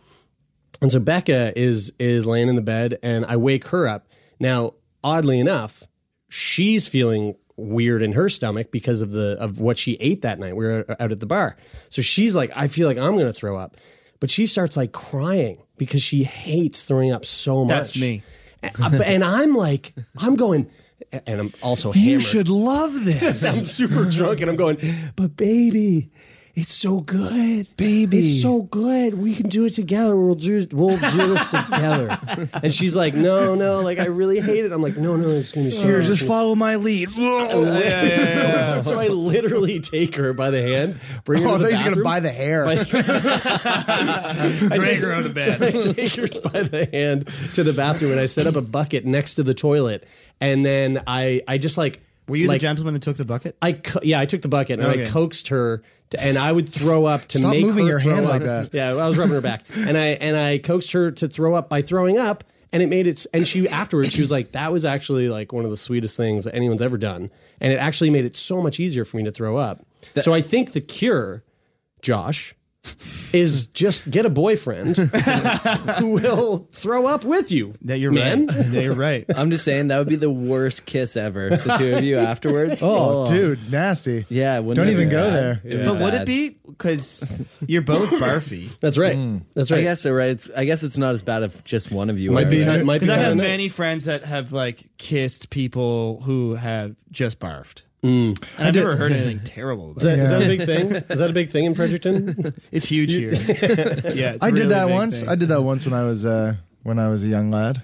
And so Becca is is laying in the bed and I wake her up. Now, oddly enough, she's feeling weird in her stomach because of the of what she ate that night. We were out at the bar. So she's like I feel like I'm going to throw up. But she starts like crying because she hates throwing up so much.
That's me.
And, and I'm like I'm going and I'm also
You should love this.
I'm super drunk and I'm going, but baby, it's so good,
Baby.
It's so good. We can do it together. We'll do we'll do this together. And she's like, no, no, like I really hate it. I'm like, no, no, it's gonna be so
Here, just follow my lead.
so, so I literally take her by the hand, bring her
Oh, I
to the
thought you were
bathroom.
gonna buy the hair.
I take her out of bed. I take her by the hand to the bathroom, and I set up a bucket next to the toilet, and then I I just like
Were you
like,
the gentleman that took the bucket?
I co- yeah, I took the bucket and I coaxed her, to, and I would throw up to
Stop
make
moving
her
your
throw
hand
up.
like that.
Yeah, I was rubbing her back, and I and I coaxed her to throw up by throwing up, and it made it. And she afterwards, she was like, "That was actually like one of the sweetest things that anyone's ever done," and it actually made it so much easier for me to throw up. so I think the cure, Josh. Is just get a boyfriend who will throw up with you.
That you're
man.
right. Yeah, you're right.
I'm just saying that would be the worst kiss ever. The two of you afterwards.
oh, oh. dude, nasty.
Yeah, wouldn't
Don't even go
bad?
there.
It'd
But would it be because you're both barfy?
That's right. Hmm. That's right.
I guess so, right. It's, I guess it's not as bad if just one of you
might
are,
be
right?
might be
Because I have many friends that have like kissed people who have just barfed. And I've never heard anything terrible about
Is that,
it.
is that a big thing? Is that a big thing in Fredericton?
It's huge here. yeah, it's a
I
really
did that once.
thing.
I did that once when I was uh, when I was a young lad.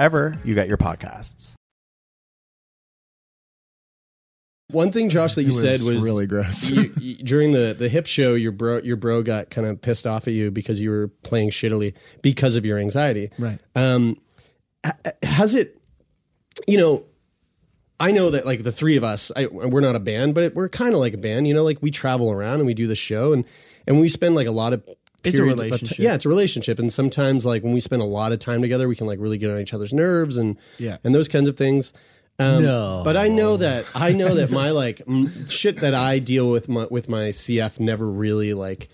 you get your podcasts.
One thing, Josh, that you
It
said was
really gross.
you, you- during the the hip show. Your bro, your bro got kind of pissed off at you because you were playing shittily because of your anxiety.
Right.
Um, has it? You know, I know that like the three of us, I, we're not a band, but we're kind of like a band. You know, like we travel around and we do the show, and and we spend like a lot of.
It's a
periods of ti-
relationship.
yeah, it's a relationship, and sometimes like when we spend a lot of time together, we can like really get on each other's nerves and
Yeah.
and those kinds of things. Um,
No.
but I know that I know that my like m- shit that I deal with my, with my CF never really like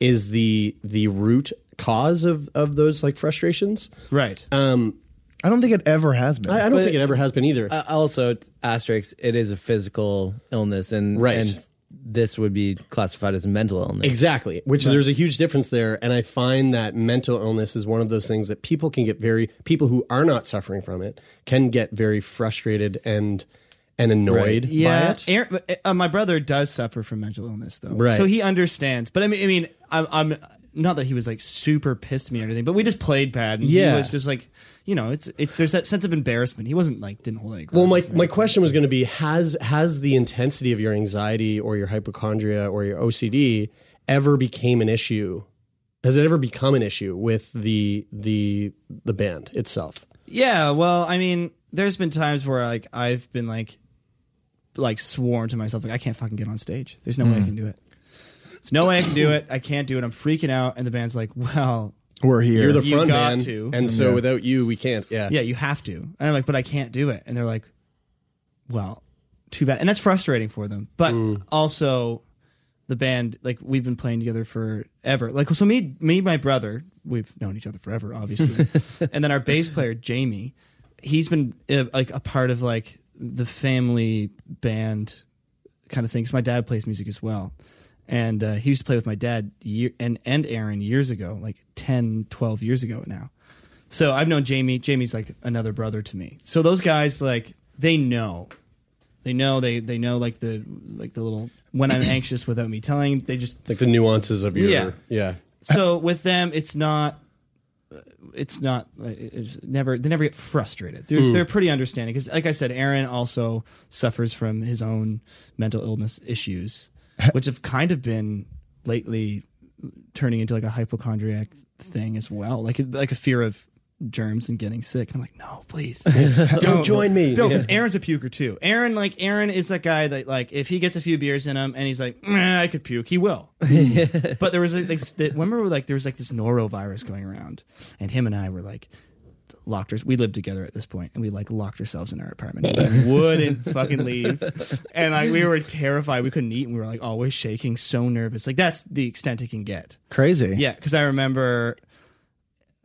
is the the root cause of of those like frustrations.
right.
Um,
I don't think it ever has been.
I, I don't think it ever has been either.
Uh, also, asterisk, it is a physical illness, and
Right.
and this would be classified as a mental illness.
Exactly. Which there's a huge difference there. And I find that mental illness is one of those things that people can get very, people who are not suffering from it can get very frustrated and, and annoyed by
yeah,
it.
Aaron, uh, my brother does suffer from mental illness, though.
Right.
So he understands. But I mean, I mean, I'm, I'm not that he was like super pissed at me or anything, but we just played bad. And
Yeah.
he was just like, you know, it's it's there's that sense of embarrassment. He wasn't like didn't hold any.
Well, my, my question was going to be has has the intensity of your anxiety or your hypochondria or your OCD ever became an issue? Has it ever become an issue with the the the band itself?
Yeah, well, I mean, there's been times where like I've been like like sworn to myself like I can't fucking get on stage. There's no way I hmm. can do it. There's no way I can do it. I can't do it. I'm freaking out and the band's like, "Well,
We're here.
You're the
You
front
got
man,
to.
and so without you, we can't. Yeah,
yeah, you have to." And I'm like, "But I can't do it." And they're like, "Well, too bad." And that's frustrating for them. But also the band like we've been playing together forever. Like so me me and my brother, we've known each other forever obviously. and then our bass player Jamie, he's been uh, like a part of like the family band kind of thing cuz my dad plays music as well. And uh, he used to play with my dad year, and and Aaron years ago, like 10, 12 years ago now. So I've known Jamie. Jamie's like another brother to me. So those guys like they know they know they they know like the like the little when I'm anxious without me telling. They just
like the nuances of your
Yeah.
yeah.
so with them it's not it's not it's never they never get frustrated. They're they're pretty understanding because like I said, Aaron also suffers from his own mental illness issues, which have kind of been lately turning into like a hypochondriac thing as well, like like a fear of germs and getting sick. I'm like, no, please,
Don't join me.
don't, because
Yeah.
Aaron's a puker too. Aaron, like Aaron, is that guy that like if he gets a few beers in him and he's like, "Meh, I could puke, he will. but there was like, that- remember like there was like this norovirus going around, and him and I were like, locked us. We lived together at this point, and we like locked ourselves in our apartment. We wouldn't fucking leave, and like we were terrified. We couldn't eat, and we were like always shaking, so nervous. Like that's the extent it can get.
Crazy.
Yeah, because I remember,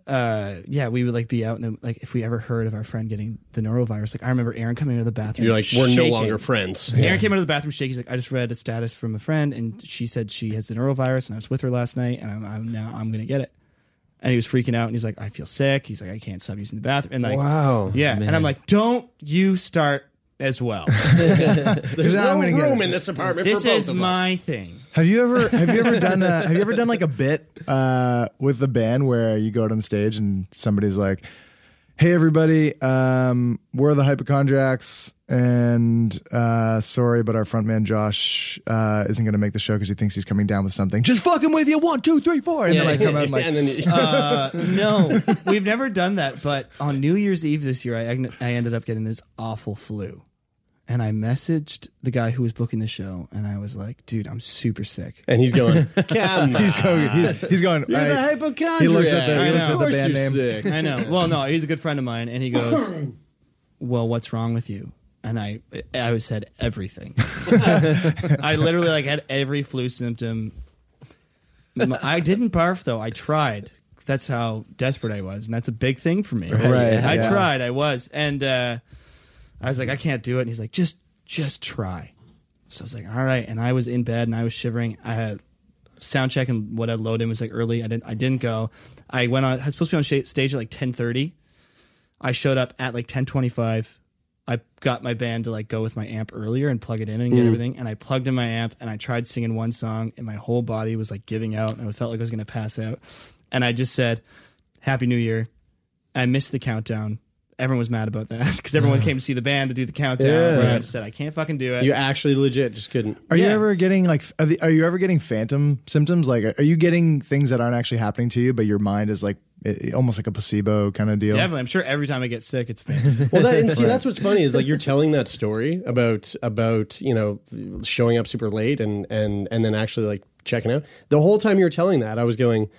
uh, yeah, we would like be out, and then like if we ever heard of our friend getting the norovirus, like I remember Aaron coming into the bathroom.
You're like, we're no longer friends.
Aaron came out of the bathroom shaking. He's like, I just read a status from a friend, and she said she has the norovirus, and I was with her last night, and I'm, I'm now I'm gonna get it. And he was freaking out, and he's like, I feel sick. He's like, I can't stop using the bathroom. And like,
Wow.
yeah. And I'm like, don't you start as well.
There's
I'm
no
gonna get
room
it.
in this apartment
this
for both
is
of us.
my thing.
Have you ever have you ever done a, have you ever done like a bit uh, with the band where you go out on stage and somebody's like, "Hey everybody, um, we're the hypochondriacs, and uh, sorry, but our frontman Josh uh, isn't going to make the show because he thinks he's coming down with something. Just fucking with you, one, two, three, four, and then I come out and like,
and then
Uh, no, we've never done that. But on New Year's Eve this year, I I ended up getting this awful flu, and I messaged the guy who was booking the show, and I was like, "Dude, I'm super sick."
and he's going, come
he's going, he- he's going.
You're
I-
the hypochondriac.
He looks at the,
I
he looks
know.
at the band
you're
name.
sick.
I know. Well, no, he's a good friend of mine, and he goes, "Well, what's wrong with you?" And I, I said everything. I literally like had every flu symptom. I didn't barf though. I tried. That's how desperate I was, and that's a big thing for me.
Right,
I
yeah.
tried. I was, and uh, I was like, I can't do it. And he's like, just, just try. So I was like, all right. And I was in bed and I was shivering. I had sound check and what I loaded in was like early. I didn't. I didn't go. I went on. I was supposed to be on sh- stage at like ten thirty. I showed up at like ten twenty five. I got my band to like go with my amp earlier and plug it in and get mm. everything. And I plugged in my amp and I tried singing one song and my whole body was like giving out and I felt like I was going to pass out. And I just said, "Happy New Year." I missed the countdown. Everyone was mad about that because everyone came to see the band to do the countdown.
Yeah.
And I just said, "I can't fucking do it."
You actually legit just couldn't.
Are you
Yeah.
ever getting like are, the, are you ever getting phantom symptoms? Like are you getting things that aren't actually happening to you, but your mind is like it, almost like a placebo kind of deal?
Definitely, I'm sure every time I get sick, it's fake.
Well, that, and see, that's what's funny is like you're telling that story about about you know showing up super late and and and then actually like checking out. The whole time you were telling that, I was going.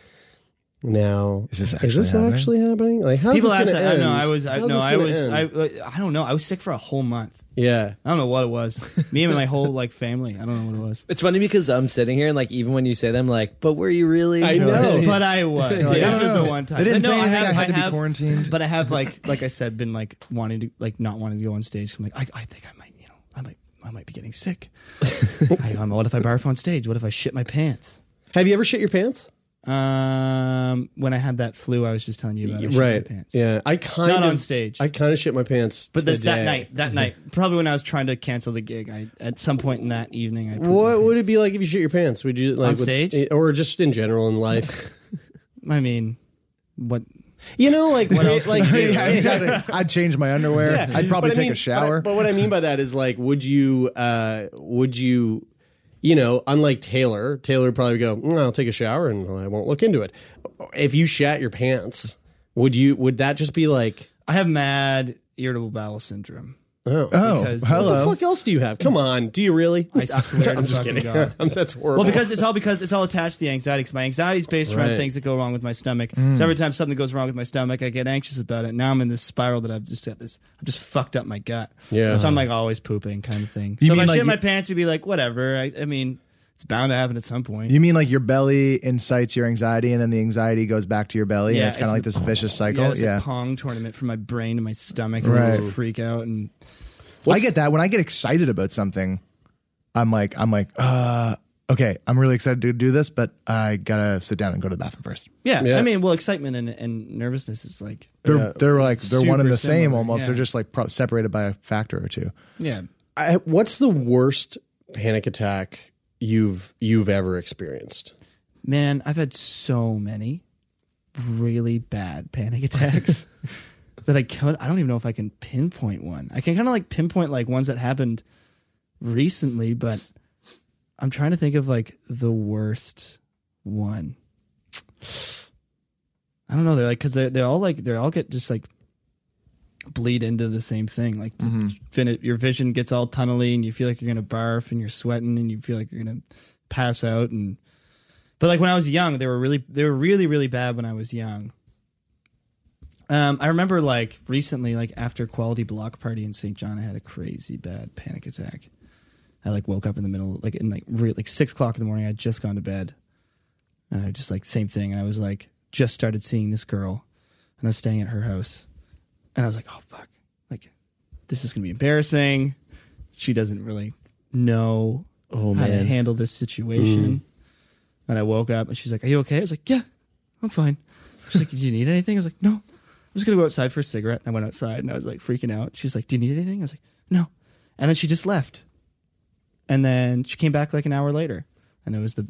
Now
Is this
is
actually
this
happening?
actually happening? Like how's
People
this
ask
gonna
that. I
end?
know. I was. I,
How's
no,
this
I was. I. I don't know. I was sick for a whole month.
yeah.
I don't know what it was. Me and my whole like family. I don't know what it was.
It's funny because I'm sitting here and like even when you say them, like, but were you really?
I know.
but I was.
Like,
this
I
was
don't
the one time.
They didn't
But
say
no,
anything.
I have,
I had to be quarantined.
But I have like, like I said, been like wanting to, like not wanting to go on stage. I'm like, I, I think I might, you know, I might, I might be getting sick. I, um, what if I barf on stage? What if I shit my pants?
Have you ever shit your pants?
Um, when I had that flu, I was just telling you about. I shit
right.
My pants.
Yeah. I kind
Not
of
on stage.
I kind of shit my pants.
But that's that
today.
night. That night, probably when I was trying to cancel the gig. I at some point in that evening, I.
What would it be like if you shit your pants? Would you like
On
would-
stage?
or just in general in life?
I mean, what?
You know, like
What else
like
you do?
yeah, exactly. I'd change my underwear. I'd probably
But I
take
mean-
a shower.
But, but what I mean by that is like, would you, uh, would you, you know, unlike Taylor, Taylor would probably go, "Mm, I'll take a shower and I won't look into it. If you shat your pants, would you? Would that just be like,
I have mad irritable bowel syndrome.
Oh,
oh,
because-
what the fuck else do you have? Come on, do you really?
I swear
I'm
to
just
fucking
kidding.
God.
I'm- That's horrible.
Well, because it's all because it's all attached to the anxiety. Because my anxiety is based around
Right.
things that go wrong with my stomach.
Mm.
So every time something goes wrong with my stomach, I get anxious about it. Now I'm in this spiral that I've just got this. I've just fucked up my gut.
Yeah.
So I'm like always pooping, kind of thing.
You
so if
mean
I
like
shit my pants, you'd be like, whatever. I, I mean, it's bound to happen at some point.
You mean like your belly incites your anxiety, and then the anxiety goes back to your belly,
Yeah,
and it's kind of like
the-
this vicious
yeah,
cycle.
it's
Yeah,
a pong tournament for my brain and my stomach. And
Right.
I just freak out and
I get that when I get excited about something. I'm like, I'm like, uh, okay, I'm really excited to do this, but I gotta sit down and go to the bathroom first.
yeah.
Yeah.
I mean, well, excitement and, and nervousness is like
They're
Yeah.
they're like they're one and
Super
the same almost.
yeah.
They're just like pro- separated by a factor or two.
yeah.
I, what's the worst panic attack you've you've ever experienced?
Man, I've had so many really bad panic attacks that I could I don't even know if I can pinpoint one. I can kind of like pinpoint like ones that happened recently, but I'm trying to think of like the worst one. I don't know. They're like because they they all like they all get just like bleed into the same thing. Like fin- your vision gets all tunnely, and you feel like you're gonna barf, and you're sweating, and you feel like you're gonna pass out. And but like when I was young, they were really they were really really bad when I was young. Um, I remember like recently, like after Quality Block Party in St. John, I had a crazy bad panic attack. I like woke up in the middle, like in like re- like six o'clock in the morning. I had just gone to bed, and I just like same thing. And I was like just started seeing this girl, and I was staying at her house, and I was like, oh fuck, like this is gonna be embarrassing. She doesn't really know
Oh,
how to handle this situation. Mm. And I woke up and she's like, Are you okay? I was like, Yeah, I'm fine. She's like, Do you need anything? I was like, No. I'm just gonna go outside for a cigarette. And I went outside and I was like freaking out. She's like, Do you need anything? I was like, No. And then she just left. And then she came back like an hour later. And it was the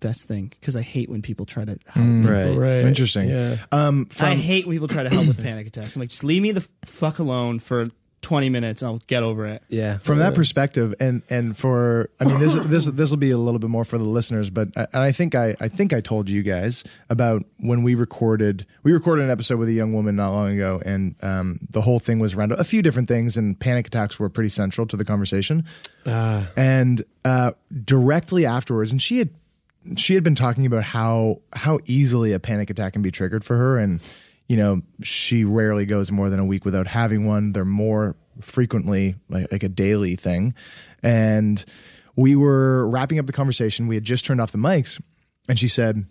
best thing because I hate when people try to help.
Mm.
Right.
Right.
Interesting.
Yeah.
Um, from,
I hate when people try to help with panic attacks. I'm like, just leave me the fuck alone for 20 minutes and I'll get over it.
Yeah.
from that perspective and and for i mean this this this will be a little bit more for the listeners but I, and i think i i think i told you guys about when we recorded we recorded an episode with a young woman not long ago and um the whole thing was around a few different things and panic attacks were pretty central to the conversation and uh directly afterwards and she had she had been talking about how how easily a panic attack can be triggered for her. And you know she rarely goes more than a week without having one. They're more frequently like, like a daily thing. And we were wrapping up the conversation. We had just turned off the mics. And she said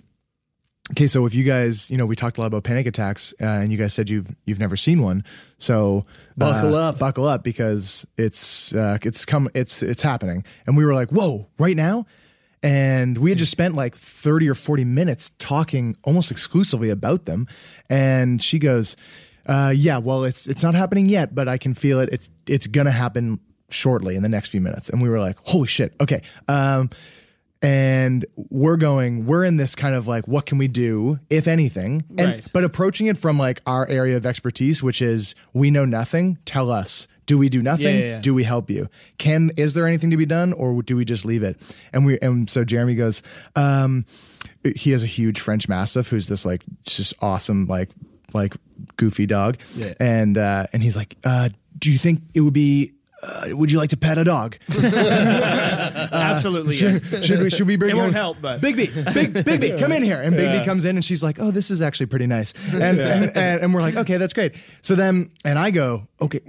okay so if you guys you know we talked a lot about panic attacks uh, and you guys said you've you've never seen one. So
Buckle
uh,
up.
buckle up because it's uh, it's come it's it's happening. And we were like whoa right now and we had just spent like 30 or 40 minutes talking almost exclusively about them. And she goes uh, yeah well it's it's not happening yet but i can feel it. It's it's gonna happen shortly in the next few minutes. And we were like holy shit okay um, and we're going we're in this kind of like what can we do if anything and
Right.
but approaching it from like our area of expertise which is we know nothing tell us do we do nothing
Yeah, yeah, yeah.
do we help you can is there anything to be done or do we just leave it and we and so jeremy goes um he has a huge french mastiff who's this like just awesome like like goofy dog
Yeah.
and uh and he's like uh do you think it would be uh, would you like to pet a dog
Absolutely. yes.
should, should we should we bring
It won't help, but-
Bigby, Big Bigby, come in here. And Bigby comes in and she's like, "Oh, this is actually pretty nice." And, and, and and we're like, "Okay, that's great." So then, and I go, "Okay,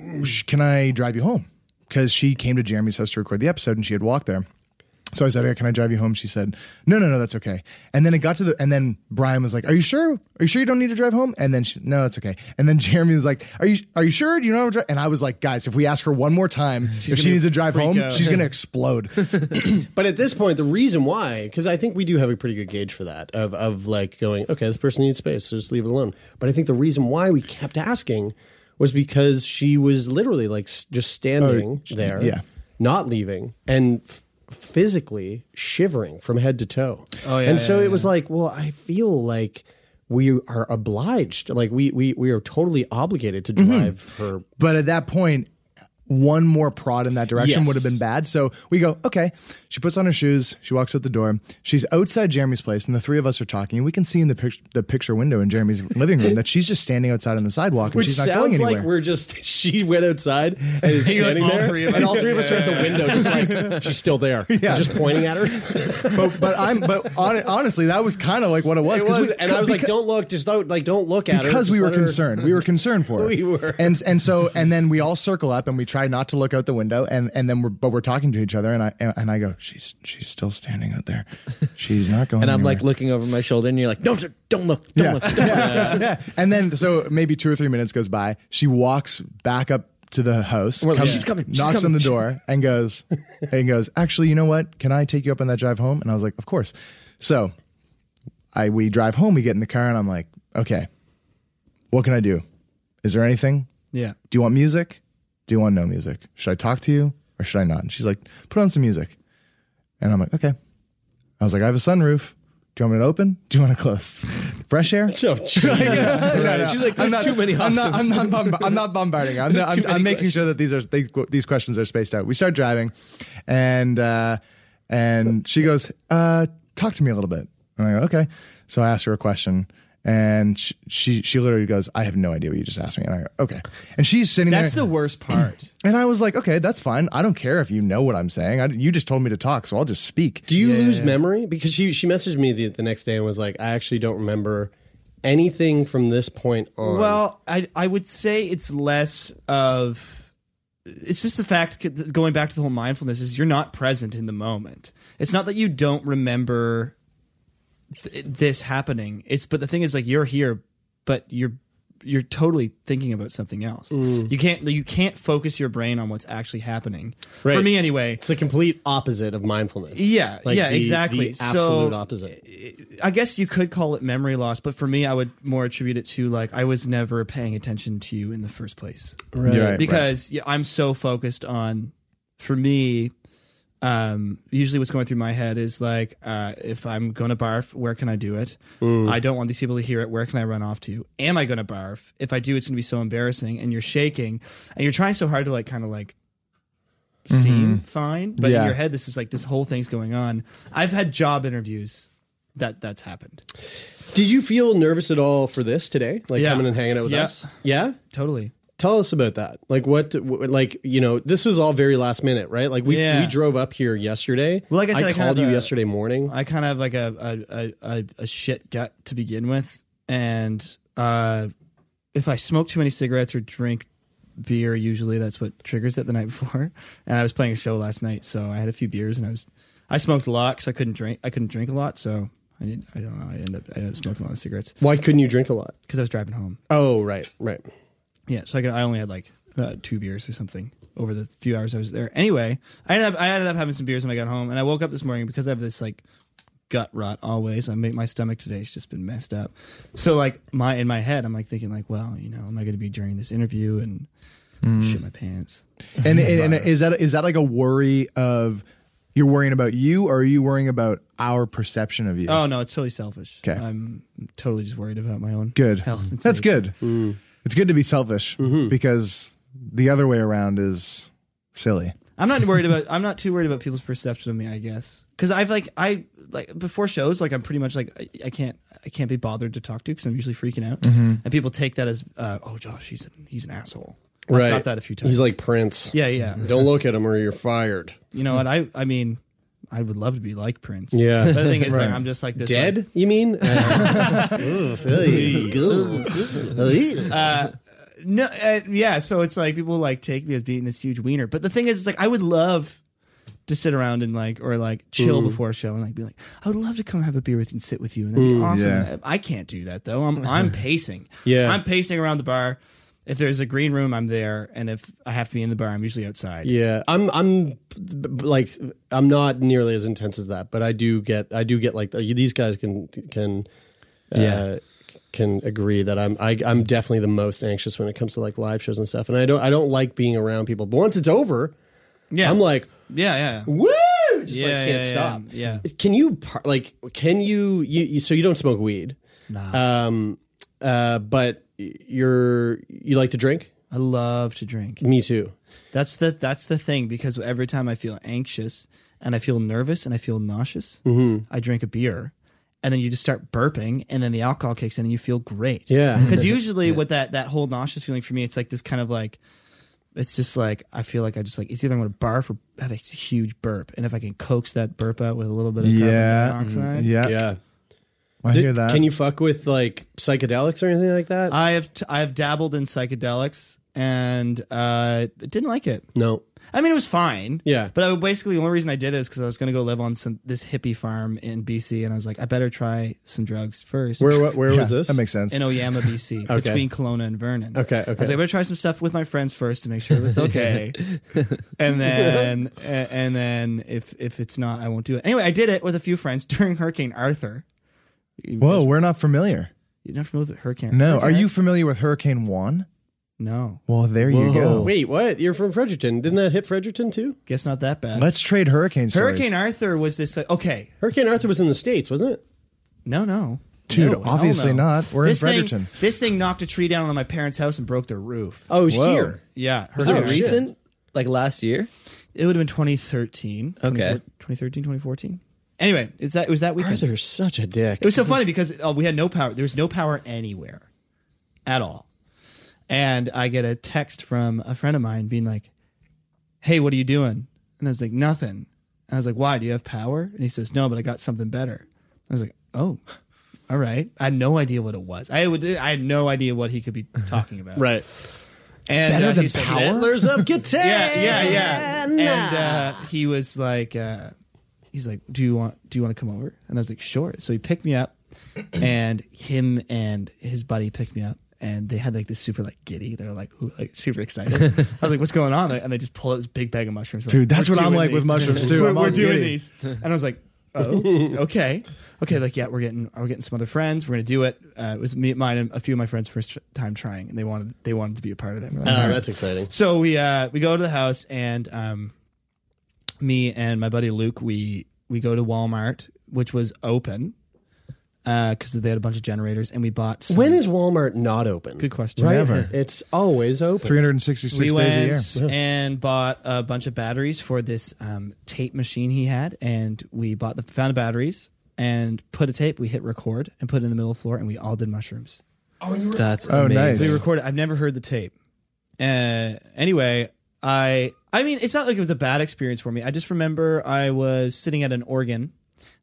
can I drive you home?" Because she came to Jeremy's house to record the episode and she had walked there. So I said, "Okay, can I drive you home?" She said, "No, no, no, that's okay." And then it got to the, and then Brian was like, "Are you sure? Are you sure you don't need to drive home?" And then she, "No, it's okay." And then Jeremy was like, "Are you are you sure? Do you know?" How to drive? And I was like, "Guys, if we ask her one more time if she needs to drive home,
out.
she's gonna explode."
But at this point, the reason why, because I think we do have a pretty good gauge for that of of like going, okay, this person needs space, so just leave it alone. But I think the reason why we kept asking was because she was literally like just oh, standing there,
yeah.
not leaving, and f- physically shivering from head to toe.
Oh, yeah,
and so
yeah,
it was like, well, I feel like. We are obliged, like we we we are totally obligated to mm-hmm. drive her
But at that point, one more prod in that direction
Yes.
would have been bad. So we go, okay. She puts on her shoes. She walks out the door. She's outside Jeremy's place, and the three of us are talking. And we can see in the pic- the picture window in Jeremy's living room that she's just standing outside on the sidewalk and
Which
she's not going
sounds
anywhere.
like we're just she went outside and is
You're like,
standing
all
there,
three of
and all three of us are at the window, just like she's still there, just pointing at her.
but, but I'm but hon- honestly, that was kind of like what it was.
It
'cause
was,
we-
and I was like, "Don't look, just don't like, don't look at her."
because we were
let her-
concerned. We were concerned for her.
We were.
and and so and then we all circle up and we try not to look out the window and and then we're but we're talking to each other and I and I go, she's she's still standing out there. She's not going.
And I'm
anywhere."
like looking over my shoulder, and you're like, "Don't, don't look, don't
yeah,
look."
yeah, yeah. And then so maybe two or three minutes goes by. She walks back up to the house.
like, "She's coming, she's
knocks on the door and goes and goes. Actually, you know what? Can I take you up on that drive home? And I was like, of course. So I we drive home. We get in the car and I'm like, okay, what can I do? Is there anything?
Yeah.
Do you want music? Do you want no music? Should I talk to you or should I not? And she's like, put on some music. And I'm like, okay. I was like, I have a sunroof. Do you want me to open? Do you want to close? Fresh air?
Oh, Jesus.
She's like,
"There's too many
I'm not, I'm not, bomb- I'm not bombarding. I'm, not, I'm, I'm making sure that these are they, these questions are spaced out. We start driving, and uh, and she goes, uh, "Talk to me a little bit." And I go, "Okay." So I ask her a question, and she she, she literally goes, "I have no idea what you just asked me." And I go, "Okay." And she's sitting
That's
there.
the worst part.
and I was like, "Okay, that's fine. I don't care if you know what I'm saying. I, you just told me to talk, so I'll just speak."
Do you
Yeah,
lose memory? Because she she messaged me the, the next day and was like, "I actually don't remember anything from this point on?
Well, I I would say it's less of it's just the fact going back to the whole mindfulness is you're not present in the moment. It's not that you don't remember th- this happening. It's but the thing is like you're here, but you're you're totally thinking about something else.
Mm.
You can't you can't focus your brain on what's actually happening. For me anyway.
it's the complete opposite of mindfulness.
Yeah,
Like
yeah,
the-
exactly.
The absolute
So,
opposite.
I guess you could call it memory loss, but for me, I would more attribute it to like I was never paying attention to you in the first place.
Right.
You're right.
because yeah, I'm so focused on, for me, um, usually what's going through my head is like, uh, if I'm going to barf, where can I do it? I don't want these people to hear it. Where can I run off to? Am I going to barf? If I do, it's going to be so embarrassing. And you're shaking, and you're trying so hard to like kind of like seem fine, but
Yeah.
in your head, this is like this whole thing's going on. I've had job interviews that that's happened.
Did you feel nervous at all for this today? Like
Yeah.
coming and hanging out with
Yeah.
us? Yeah.
Totally.
Tell us about that. Like what? Like you know, this was all very last minute, right? Like we
Yeah.
we drove up here yesterday.
Well, like I said, I kind
called you
uh,
yesterday morning.
I kind of have like a a, a, a, a shit gut to begin with, and uh, if I smoke too many cigarettes or drink beer, usually that's what triggers it the night before. And I was playing a show last night, so I had a few beers, and I was I smoked a lot because I couldn't drink. I couldn't drink a lot, so I did, I don't know. I ended up I ended up smoking a lot of cigarettes
Why couldn't you drink a lot?
because I was driving home.
Oh, right, right.
Yeah, so I, could, I only had like uh, two beers or something over the few hours I was there. Anyway, I ended up I ended up having some beers when I got home, and I woke up this morning because I have this like gut rot always. I made my stomach today's just been messed up. So like my in my head, I'm like thinking like, well, you know, am I going to be during this interview and shit my pants?
And, and, and is that is that like a worry of you're worrying about you, or are you worrying about our perception of you?
Oh no, it's totally selfish.
Okay,
I'm totally just worried about my own
good.
health.
That's
safety.
good. It's good to be selfish because the other way around is silly.
I'm not worried about. I'm not too worried about people's perception of me. I guess because I've like I like before shows like I'm pretty much like I, I can't I can't be bothered to talk to because I'm usually freaking out, and people take that as uh, oh Josh he's an, he's an asshole. I've
right.
got that a few times.
He's like Prince.
yeah yeah.
Don't look at him or you're fired.
You know what I I mean. I would love to be like Prince.
Yeah.
But the thing is, like, I'm just like this.
Dead? you mean? Uh,
no, uh, yeah. So it's like people like take me as being this huge wiener. But the thing is, it's like I would love to sit around and like or like chill before a show and like be like, I would love to come have a beer with you and sit with you and that'd be awesome.
yeah.
I can't do that though. I'm I'm pacing.
Yeah.
I'm pacing around the bar. If there's a green room, I'm there, and if I have to be in the bar, I'm usually outside.
Yeah, I'm I'm like I'm not nearly as intense as that, but I do get I do get like these guys can can uh,
Yeah.
can agree that I'm I, I'm definitely the most anxious when it comes to like live shows and stuff, and I don't I don't like being around people. But once it's over,
Yeah,
I'm like
yeah, yeah.
woo, just
Yeah,
like can't
yeah,
stop.
yeah,
Can you par- like can you, you you so you don't smoke weed?
Nah.
Um, uh, but you're you like to drink?
I love to drink.
Me too.
That's the that's the thing because every time I feel anxious and I feel nervous and I feel nauseous,
Mm-hmm.
I drink a beer, and then you just start burping, and then the alcohol kicks in, and you feel great.
Yeah.
because usually with that that whole nauseous feeling for me, it's like this kind of like. It's just like I feel like I just like it's either I'm going to barf or have a huge burp, and if I can coax that burp out with a little bit of
Yeah.
carbon dioxide,
Yeah,
Yeah.
I
Did-
hear that.
Can you fuck with like psychedelics or anything like that?
I have t- I have dabbled in psychedelics and uh, didn't like it.
no.
I mean, it was fine.
Yeah.
But I would basically the only reason I did it is because I was going to go live on some this hippie farm in BC, and I was like, I better try some drugs first.
Where where, where
Yeah,
was this?
That makes sense.
in Oyama, BC,
Okay.
between Kelowna and Vernon.
Okay, Okay.
I was
okay.
like, I better try some stuff with my friends first to make sure it's okay, and then a- and then if if it's not, I won't do it. Anyway, I did it with a few friends during Hurricane Arthur.
Whoa, we're not familiar.
You're not familiar with Hurricane?
No,
Hurricane
are you familiar with Hurricane One?
No,
Well, there you go.
Wait, what? You're from Fredericton. Didn't that hit Fredericton too?
guess not that bad.
Let's trade hurricane stories.
Hurricane Arthur was this like, okay?
Hurricane Arthur was in the States, wasn't it?
No, no.
Dude,
No, hell
obviously
no.
not. We're in
this
Fredericton.
Thing, this thing knocked a tree down on my parents' house and broke their roof.
Oh, it was
Whoa.
here.
Yeah.
Was it recent? Like last year?
It would have been 2013.
Okay.
2013, 2014. Anyway, is that it was that weekend?
Arthur's such a dick.
It was so funny because uh, we had no power. There was no power anywhere at all. And I get a text from a friend of mine being like, Hey, what are you doing? And I was like, Nothing. And I was like, Why? Do you have power? And he says, No, but I got something better. I was like, Oh. all right. I had no idea what it was. I would. I had no idea what he could be talking about.
Right.
And
Better
uh,
than
he said,
power?
Settlers of Catan.
Yeah, yeah, yeah. And uh, he was like, uh, he's like, do you want do you want to come over? And I was like, sure. So he picked me up, and him and his buddy picked me up. And they had like this super like giddy. They're like ooh, like super excited. I was like, "What's going on?" And they just pull out this big bag of mushrooms. We're
Dude,
like,
that's what I'm
doing
like with mushrooms, too.
We're,
I'm
we're
all
doing
giddy.
these, and I was like, "Oh, okay, okay." Like, yeah, we're getting we're getting some other friends. We're gonna do it. Uh, it was me, mine, and a few of my friends' first time trying, and they wanted they wanted to be a part of it. We're like,
Oh,
"All right."
that's exciting.
So we uh we go to the house and um me and my buddy Luke we we go to Walmart which was open uh cuz they had a bunch of generators and we bought some,
When is Walmart not open?
good question.
Right?
Never.
It's always open.
366
We
days a
went
year.
and bought a bunch of batteries for this um, tape machine he had, and we bought the found the batteries and put a tape. We hit record and put it in the middle of the floor, and we all did mushrooms.
Oh, you were- that's
Oh,
amazing.
nice.
So we recorded. I've never heard the tape. Uh, anyway, I I mean, it's not like it was a bad experience for me. I just remember I was sitting at an organ.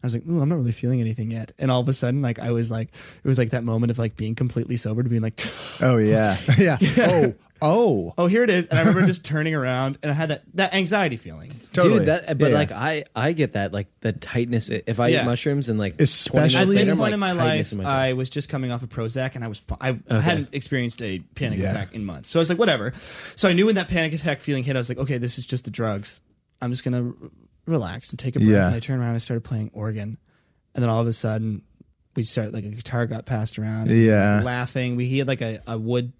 I was like, "Ooh, I'm not really feeling anything yet." And all of a sudden, like I was like, it was like that moment of like being completely sober to being like,
Oh yeah, yeah. Oh, oh,
"Oh, here it is." And I remember just turning around, and I had that that anxiety feeling.
totally.
Dude, that but
Yeah,
like
yeah.
I I get that like the tightness if I
Yeah.
eat mushrooms and like
Especially-
20
At this
I'm
point
like,
in my life,
in my.
I was just coming off of Prozac, and I was fi- I hadn't experienced a panic
Yeah.
attack in months. So I was like, whatever. So I knew when that panic attack feeling hit, I was like, okay, this is just the drugs. I'm just gonna r- relax and take a breath.
Yeah.
And I turned around, and I started playing organ, and then all of a sudden, we started like a guitar got passed around. and
Yeah.
laughing. We he had like a, a wood.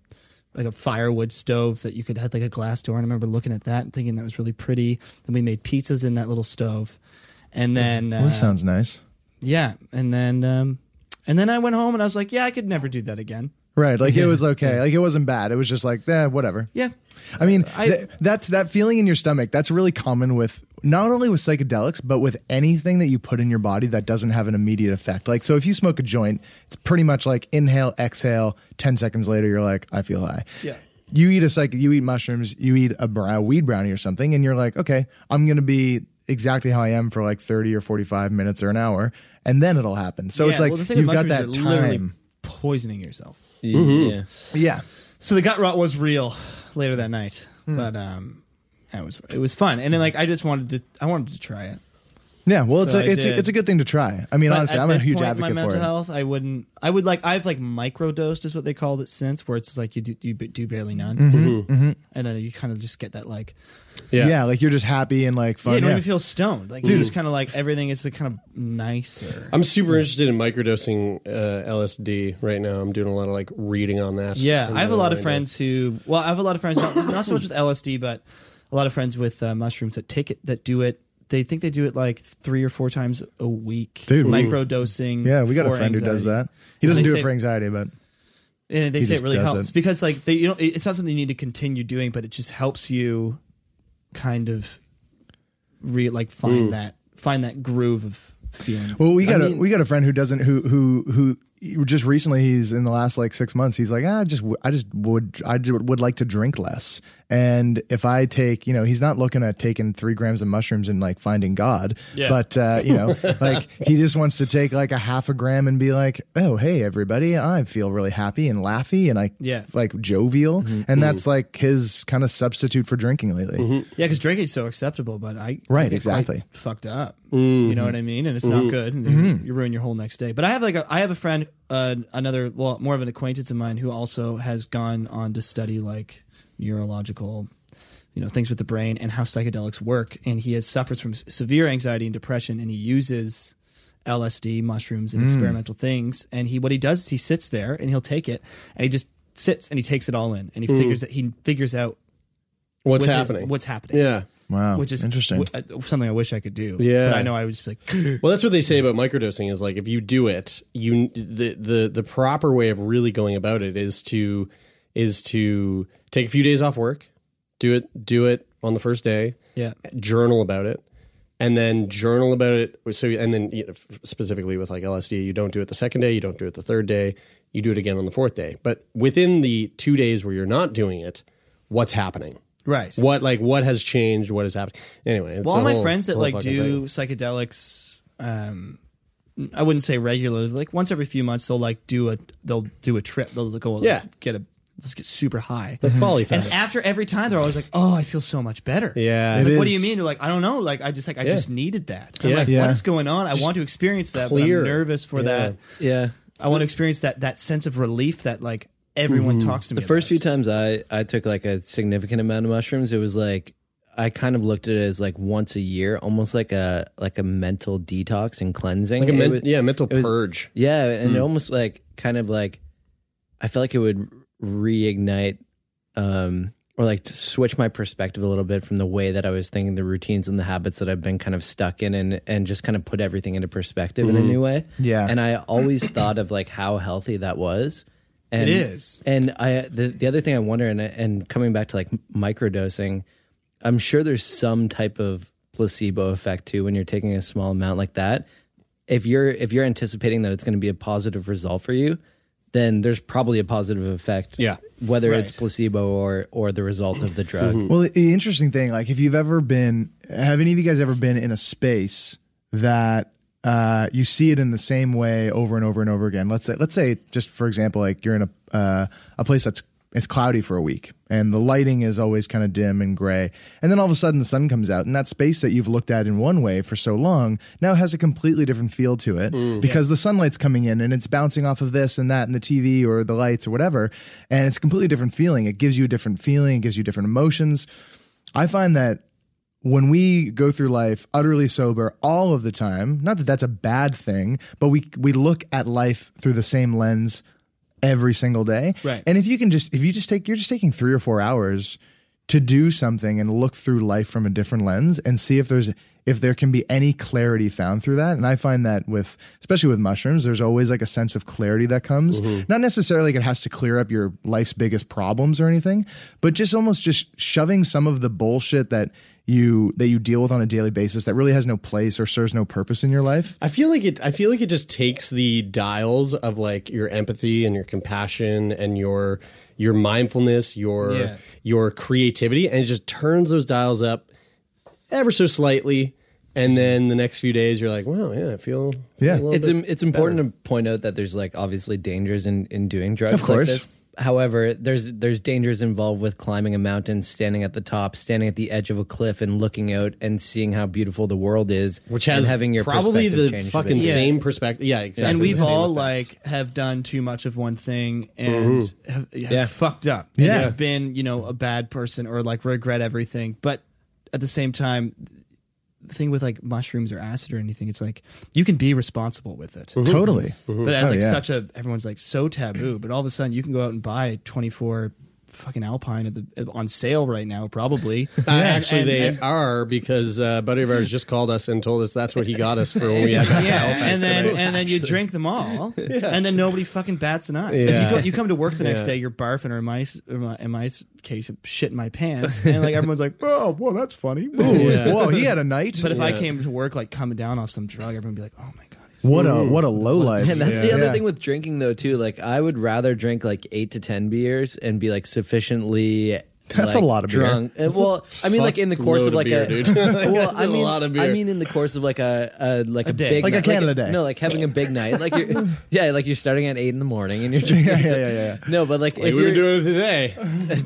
Like a firewood stove that you could had like a glass door, and I remember looking at that and thinking that was really pretty. Then we made pizzas in that little stove, and then
Well,
uh,
that sounds nice.
yeah, and then um, and then I went home and I was like, yeah, I could never do that again.
Right, like it was okay. Like it wasn't bad. It was just like, eh, whatever.
Yeah,
I mean,
I-
th- that's that feeling in your stomach. That's really common with not only with psychedelics, but with anything that you put in your body that doesn't have an immediate effect. Like, so if you smoke a joint, it's pretty much like inhale, exhale. Ten seconds later, you're like, I feel high.
Yeah.
You eat a psych, you eat mushrooms, you eat a brow, weed brownie or something, and you're like, okay, I'm gonna be exactly how I am for like 30 or 45 minutes or an hour, and then it'll happen. So it's like
well,
you've got that
mushrooms, you're literally
time.
poisoning yourself.
yeah.
Yeah.
So the gut rot was real later that night,
Hmm.
but um, it was it was fun, and then like I just wanted to I wanted to try it.
Yeah, well, it's
So
a,
I
it's a,
did.
it's a good thing to try. I mean,
But
honestly,
at
I'm a
this
huge
point,
advocate
my
for
mental
it.
health, I wouldn't. I would like. I've like microdosed is what they called it since, where it's like you do you do barely none,
Mm-hmm,
and then you kind of just get that like
Yeah. like you're just happy and like
yeah,
fun.
you don't
yeah.
even feel stoned. Like you just kind of like everything is like kind of nicer.
I'm super interested in microdosing uh, LSD right now. I'm doing a lot of like reading on that.
Yeah,
And
I have a
then
lot of
I-
friends who. Well, I have a lot of friends not, not so much with LSD, but a lot of friends with uh, mushrooms that take it that do it. They think they do it like three or four times a week,
Dude, we-
microdosing.
yeah, we got a
for
friend who does that. He doesn't do
say-
it for anxiety, but
And they
He
say it really helps
it.
because like they you know it's not something you need to continue doing, but it just helps you kind of re like find that find that groove of feeling.
well, we got
I
a
mean-
we got a friend who doesn't who who who just recently he's in the last like six months he's like ah, I just i just would I ju- would like to drink less and if I take you know he's not looking at taking three grams of mushrooms and like finding God
Yeah.
but uh, you know like he just wants to take like a half a gram and be like oh hey everybody I feel really happy and laughy and I
Yeah.
like jovial mm-hmm. and mm-hmm. that's like his kind of substitute for drinking lately mm-hmm.
Yeah, because drinking is so acceptable, but I
Right,
I
exactly.
fucked up. You know what I mean? And it's not good, and you, you ruin your whole next day. But I have like a, I have a friend, uh, another well, more of an acquaintance of mine who also has gone on to study like neurological, you know, things with the brain and how psychedelics work, and he has suffers from severe anxiety and depression, and he uses. LSD, mushrooms, and experimental things. And he, what he does is he sits there and he'll take it, and he just sits and he takes it all in, and he figures that he figures out
What's
with his-
happening?
what's happening.
yeah.
wow
which is
interesting
w- uh, something I wish I could do.
Yeah.
but I know I would just be like,
Well, that's what they say about microdosing is like if you do it, you the the the proper way of really going about it is to is to take a few days off work, do it do it on the first day,
yeah,
journal about it, and then journal about it. So and then you know, specifically with like LSD, you don't do it the second day, you don't do it the third day, you do it again on the fourth day. But within the two days where you're not doing it, what's happening?
right.
What like what has changed? What has happened? Anyway, it's
well, all my
whole-
friends that like do
thing.
psychedelics, um, I wouldn't say regularly. Like once every few months, they'll like do a they'll do a trip. They'll go
Yeah.
get a let's get super high.
Like mm-hmm. Folly
And
Fest.
after every time, they're always like, "Oh, I feel so much better."
yeah.
I'm
It
like, what do
is.
you mean? They're like, I don't know. Like, I just like I
Yeah.
just needed that. I'm
Yeah.
like,
Yeah.
what is going on? I want to experience that. But. I'm nervous for
Yeah.
that.
Yeah.
I want to experience that that sense of relief that like everyone mm-hmm. talks to me.
The first few
about.
times I, I took like a significant amount of mushrooms, it was like I kind of looked at it as like once a year, almost like a like a mental detox and cleansing.
Like a
It
men-
was-
yeah, mental
it was-
purge.
Yeah, and it hmm. almost like kind of like I felt like it would reignite um or like to switch my perspective a little bit from the way that I was thinking the routines and the habits that I've been kind of stuck in and and just kind of put everything into perspective in a new way.
Yeah.
And I always thought of like how healthy that was. And,
It is.
And I the, the other thing I wonder and and coming back to like microdosing, I'm sure there's some type of placebo effect too when you're taking a small amount like that. If you're if you're anticipating that it's going to be a positive result for you, then there's probably a positive effect.
Yeah.
Whether
Right.
it's placebo or or the result of the drug.
Well, the- the interesting thing, like if you've ever been, have any of you guys ever been in a space that uh, you see it in the same way over and over and over again? Let's say, let's say, just for example, like you're in a uh, a place that's it's cloudy for a week and the lighting is always kind of dim and gray, and then all of a sudden the sun comes out, and that space that you've looked at in one way for so long now has a completely different feel to it mm. because the sunlight's coming in and it's bouncing off of this and that and the TV or the lights or whatever, and it's a completely different feeling. It gives you a different feeling, it gives you different emotions. I find that when we go through life utterly sober all of the time, not that that's a bad thing, but we we look at life through the same lens every single day.
Right.
And if you can just if you just take you're just taking 3 or 4 hours to do something and look through life from a different lens and see if there's if there can be any clarity found through that and i find that with especially with mushrooms there's always like a sense of clarity that comes mm-hmm. not necessarily like it has to clear up your life's biggest problems or anything but just almost just shoving some of the bullshit that you that you deal with on a daily basis that really has no place or serves no purpose in your life
I feel like it. I feel like it just takes the dials of like your empathy and your compassion and your your mindfulness, your
Yeah.
your creativity, and it just turns those dials up ever so slightly. And then the next few days, you're like, well, yeah, I feel
Yeah.
a little
it's
bit
im- it's important to point out that there's like obviously dangers in in doing drugs
Of course.
like this. However, there's there's dangers involved with climbing a mountain, standing at the top, standing at the edge of a cliff, and looking out and seeing how beautiful the world is,
which
and
has
having your
probably
perspective
the
change a
fucking
bit.
same perspective. Yeah, exactly.
and
the
we've
same
all
effects.
like have done too much of one thing and have, have
Yeah.
fucked up. And
Yeah.
have been you know a bad person or like regret everything. But at the same time, the thing with like mushrooms or acid or anything, it's like you can be responsible with it. Mm-hmm.
totally mm-hmm.
But as
Oh,
like
yeah.
such a everyone's like so taboo. But all of a sudden, you can go out and buy twenty four fucking Alpine at the on sale right now, probably.
Uh, actually,
And-
they
and-
are because uh, buddy of ours just called us and told us that's what he got us for when we had
yeah,
Halifax
and then
trip.
and then you drink them all, and then nobody fucking bats an eye.
Yeah.
You, go, you come to work the next
Yeah.
day, you're barfing, or in my s- or my- in my s- case, shit in my pants, and like everyone's like, "Oh, well, that's funny."
Yeah.
whoa he had a night
But if I came to work like coming down off some drug, everyone would be like, "Oh my god." He's
what a mm. what a low life
And that's the other
Yeah.
thing with drinking though too. Like I would rather drink like eight to ten beers and be like sufficiently.
That's
like,
a lot of beer.
drunk. Uh, Well, I mean, like in the course of like
beer,
a, well, I
a
mean,
lot of
I mean, in the course of like a, a like a,
day.
big
Like a
night-
Canada day.
No, like having a big night. Like you're, yeah, like you're starting at eight in the morning and you're drinking.
yeah, yeah, yeah, yeah.
No, but like,
like
if
we were doing today.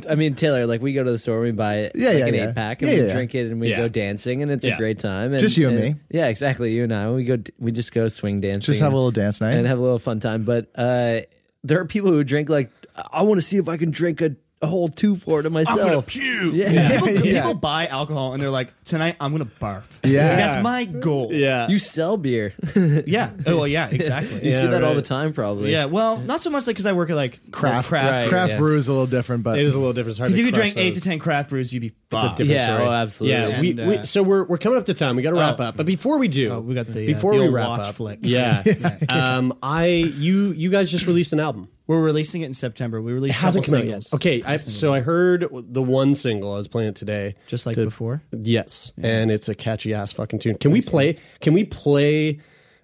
I mean, Taylor, like we go to the store, and we buy it,
Yeah,
like
yeah,
an
yeah.
eight pack, and
Yeah,
we
yeah.
drink it, and we go dancing, and it's a great time. And,
Just you and me.
Yeah, exactly. You and I, we go, we just go swing dancing,
just have a little dance night
and have a little fun time. But uh, there are people who drink like I want to see if I can drink a, a whole two for to myself.
I'm gonna puke.
Yeah.
People,
Yeah.
people buy alcohol and they're like, "Tonight I'm gonna barf."
Yeah.
that's my goal.
Yeah.
You sell beer.
yeah. Oh, well, yeah, exactly.
You see that all
right.
the time, probably.
Yeah, well, not so much like because I work at like
craft
craft.
Right.
craft
yeah.
brew is a little different but
it is a little different. It's hard
Because
to
if you
crush
drank eight
those.
to ten craft brews, you'd be
It's a
fucked.
different
Yeah,
story.
oh, absolutely.
Yeah, we,
And,
we
uh,
so we're we're coming up to time. We got to wrap
Oh.
up. But before we do,
Oh, we got the, uh,
before
the
we
old
wrap
watch
up,
flick.
yeah, um, I you you guys just released an album.
We're releasing it in September. We released a
hasn't come out yet. Okay, I, so I heard the one single. I was playing it today,
Just like
to-
before?
Yes, and it's a catchy ass fucking tune. Can we play? Can we play?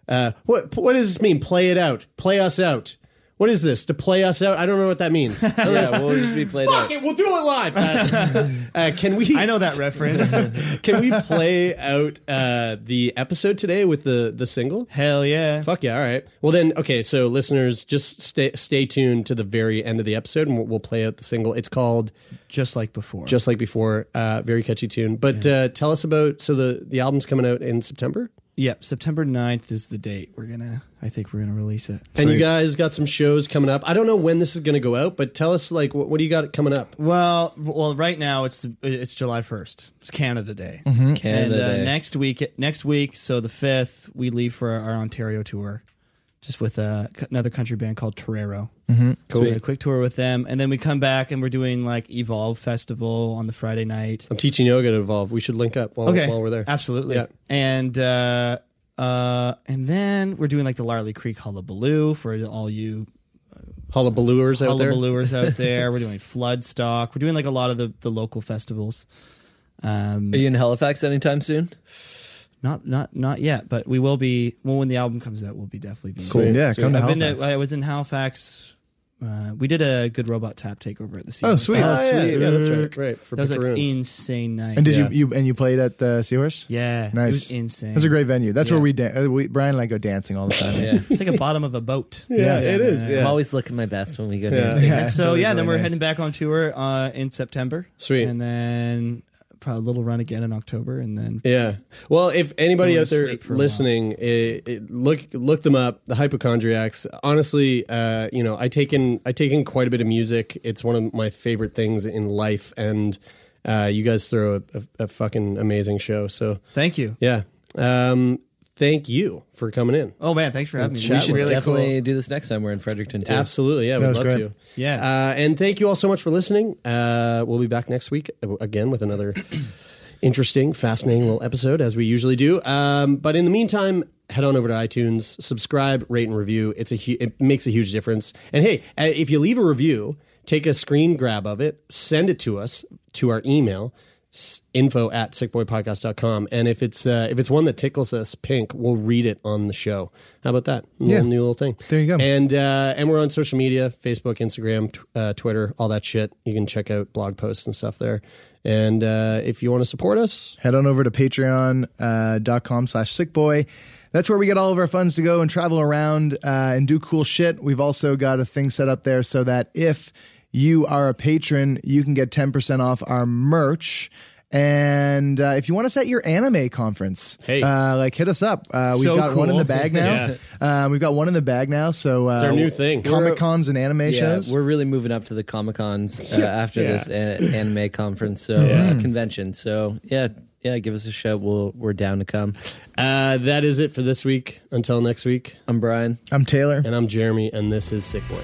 Uh, what what does this mean? Play it out. Play us out. What is this? To play us out? I don't know what that means.
yeah, we'll just be played
Fuck
out.
it, we'll do it live. Uh, uh, can we?
I know that reference.
Can we play out uh, the episode today with the the single?
Hell yeah.
Fuck yeah! All right. Well then, okay. So listeners, just stay stay tuned to the very end of the episode, and we'll, we'll play out the single. It's called
Just like before.
just like before. Uh, very catchy tune. But uh, tell us about. So the the album's coming out in September,
Yep, September 9th is the date. We're gonna I think we're gonna release it.
and you guys got some shows coming up. I don't know when this is going to go out, but tell us like what, what do you got coming up?
Well, well, right now it's it's July first. It's Canada Day,
Mm-hmm.
Canada
and uh,
Day.
next week, next week, so the fifth, we leave for our Ontario tour, just with uh, another country band called Torero. Mm-hmm. So we had a quick tour with them, and then we come back and we're doing like Evolve Festival on the Friday night.
I'm teaching yoga to evolve. We should link up while, while we're there.
absolutely.
Yeah.
And uh, uh, and then we're doing like the Larlee Creek Hullabaloo for all you
Hullabalooers out there.
Hullabalooers out there. We're doing Floodstock. We're doing like a lot of the, the local festivals. Um,
Are you in Halifax anytime soon?
Not not not yet, but we will be. Well, when the album comes out, we'll be definitely. Being
Cool.
Yeah,
Sweet.
come to
I've been
Halifax.
to, I was in Halifax. Uh, we did a good robot tap takeover at the.
Oh, sweet.
Oh,
Oh,
yeah,
sweet.
yeah, that's right. Right for
That was like insane night.
and did
Yeah.
you you and you played at the Seahorse?
Yeah,
Nice.
It was insane.
That's a great venue. That's
Yeah.
where we, dan- uh, we Brian and I go dancing all the time.
Yeah.
It's like a bottom of a boat.
Yeah, it is. Yeah.
I'm always looking my best when we go
Yeah.
dancing.
Yeah.
And so
always
yeah, then we're
nice.
heading back on tour uh, in September.
Sweet.
and then probably a little run again in October, and then
Yeah. Well, if anybody out there
to sleep for a
listening, it, it, look look them up. The Hypochondriacs. Honestly, uh, you know, I take in I take in quite a bit of music. It's one of my favorite things in life, and uh, you guys throw a, a, a fucking amazing show. So
thank you.
yeah. Um, thank you for coming in.
Oh man, thanks for having me.
We
We
This is
should
really
definitely do this next time we're in Fredericton too.
Absolutely, yeah,
That
we'd love
great.
to.
Yeah.
uh, and thank you all so much for listening. Uh, we'll be back next week uh, again with another interesting, fascinating little episode as we usually do. Um, but in the meantime, head on over to iTunes, subscribe, rate, and review. It's a hu- it makes a huge difference. And hey, uh, if you leave a review, take a screen grab of it, send it to us to our email. Info at sickboypodcast.com and if it's uh, if it's one that tickles us pink we'll read it on the show. How about that? Little,
Yeah.
new little thing.
There you go.
and uh, and we're on social media facebook instagram t- uh, twitter all that shit. You can check out blog posts and stuff there. And uh, if you want to support us
head on over to patreon.com slash sickboy. That's where we get all of our funds to go and travel around uh, and do cool shit. We've also got a thing set up there so that if you are a patron you can get 10% off our merch and uh, if you want us at your anime conference,
Hey.
uh, like hit us up. Uh, we've
So
got one in the bag now. um, we've got one in the bag now. So uh,
our new thing.
Comic cons and anime
Yeah,
shows.
we're really moving up to the Comic Cons uh, after
Yeah.
this a- anime conference, so uh, convention. So yeah, yeah, give us a shout. We'll we're down to come.
uh, that is it for this week until next week
I'm Brian.
I'm Taylor.
and i'm Jeremie and this is sick boy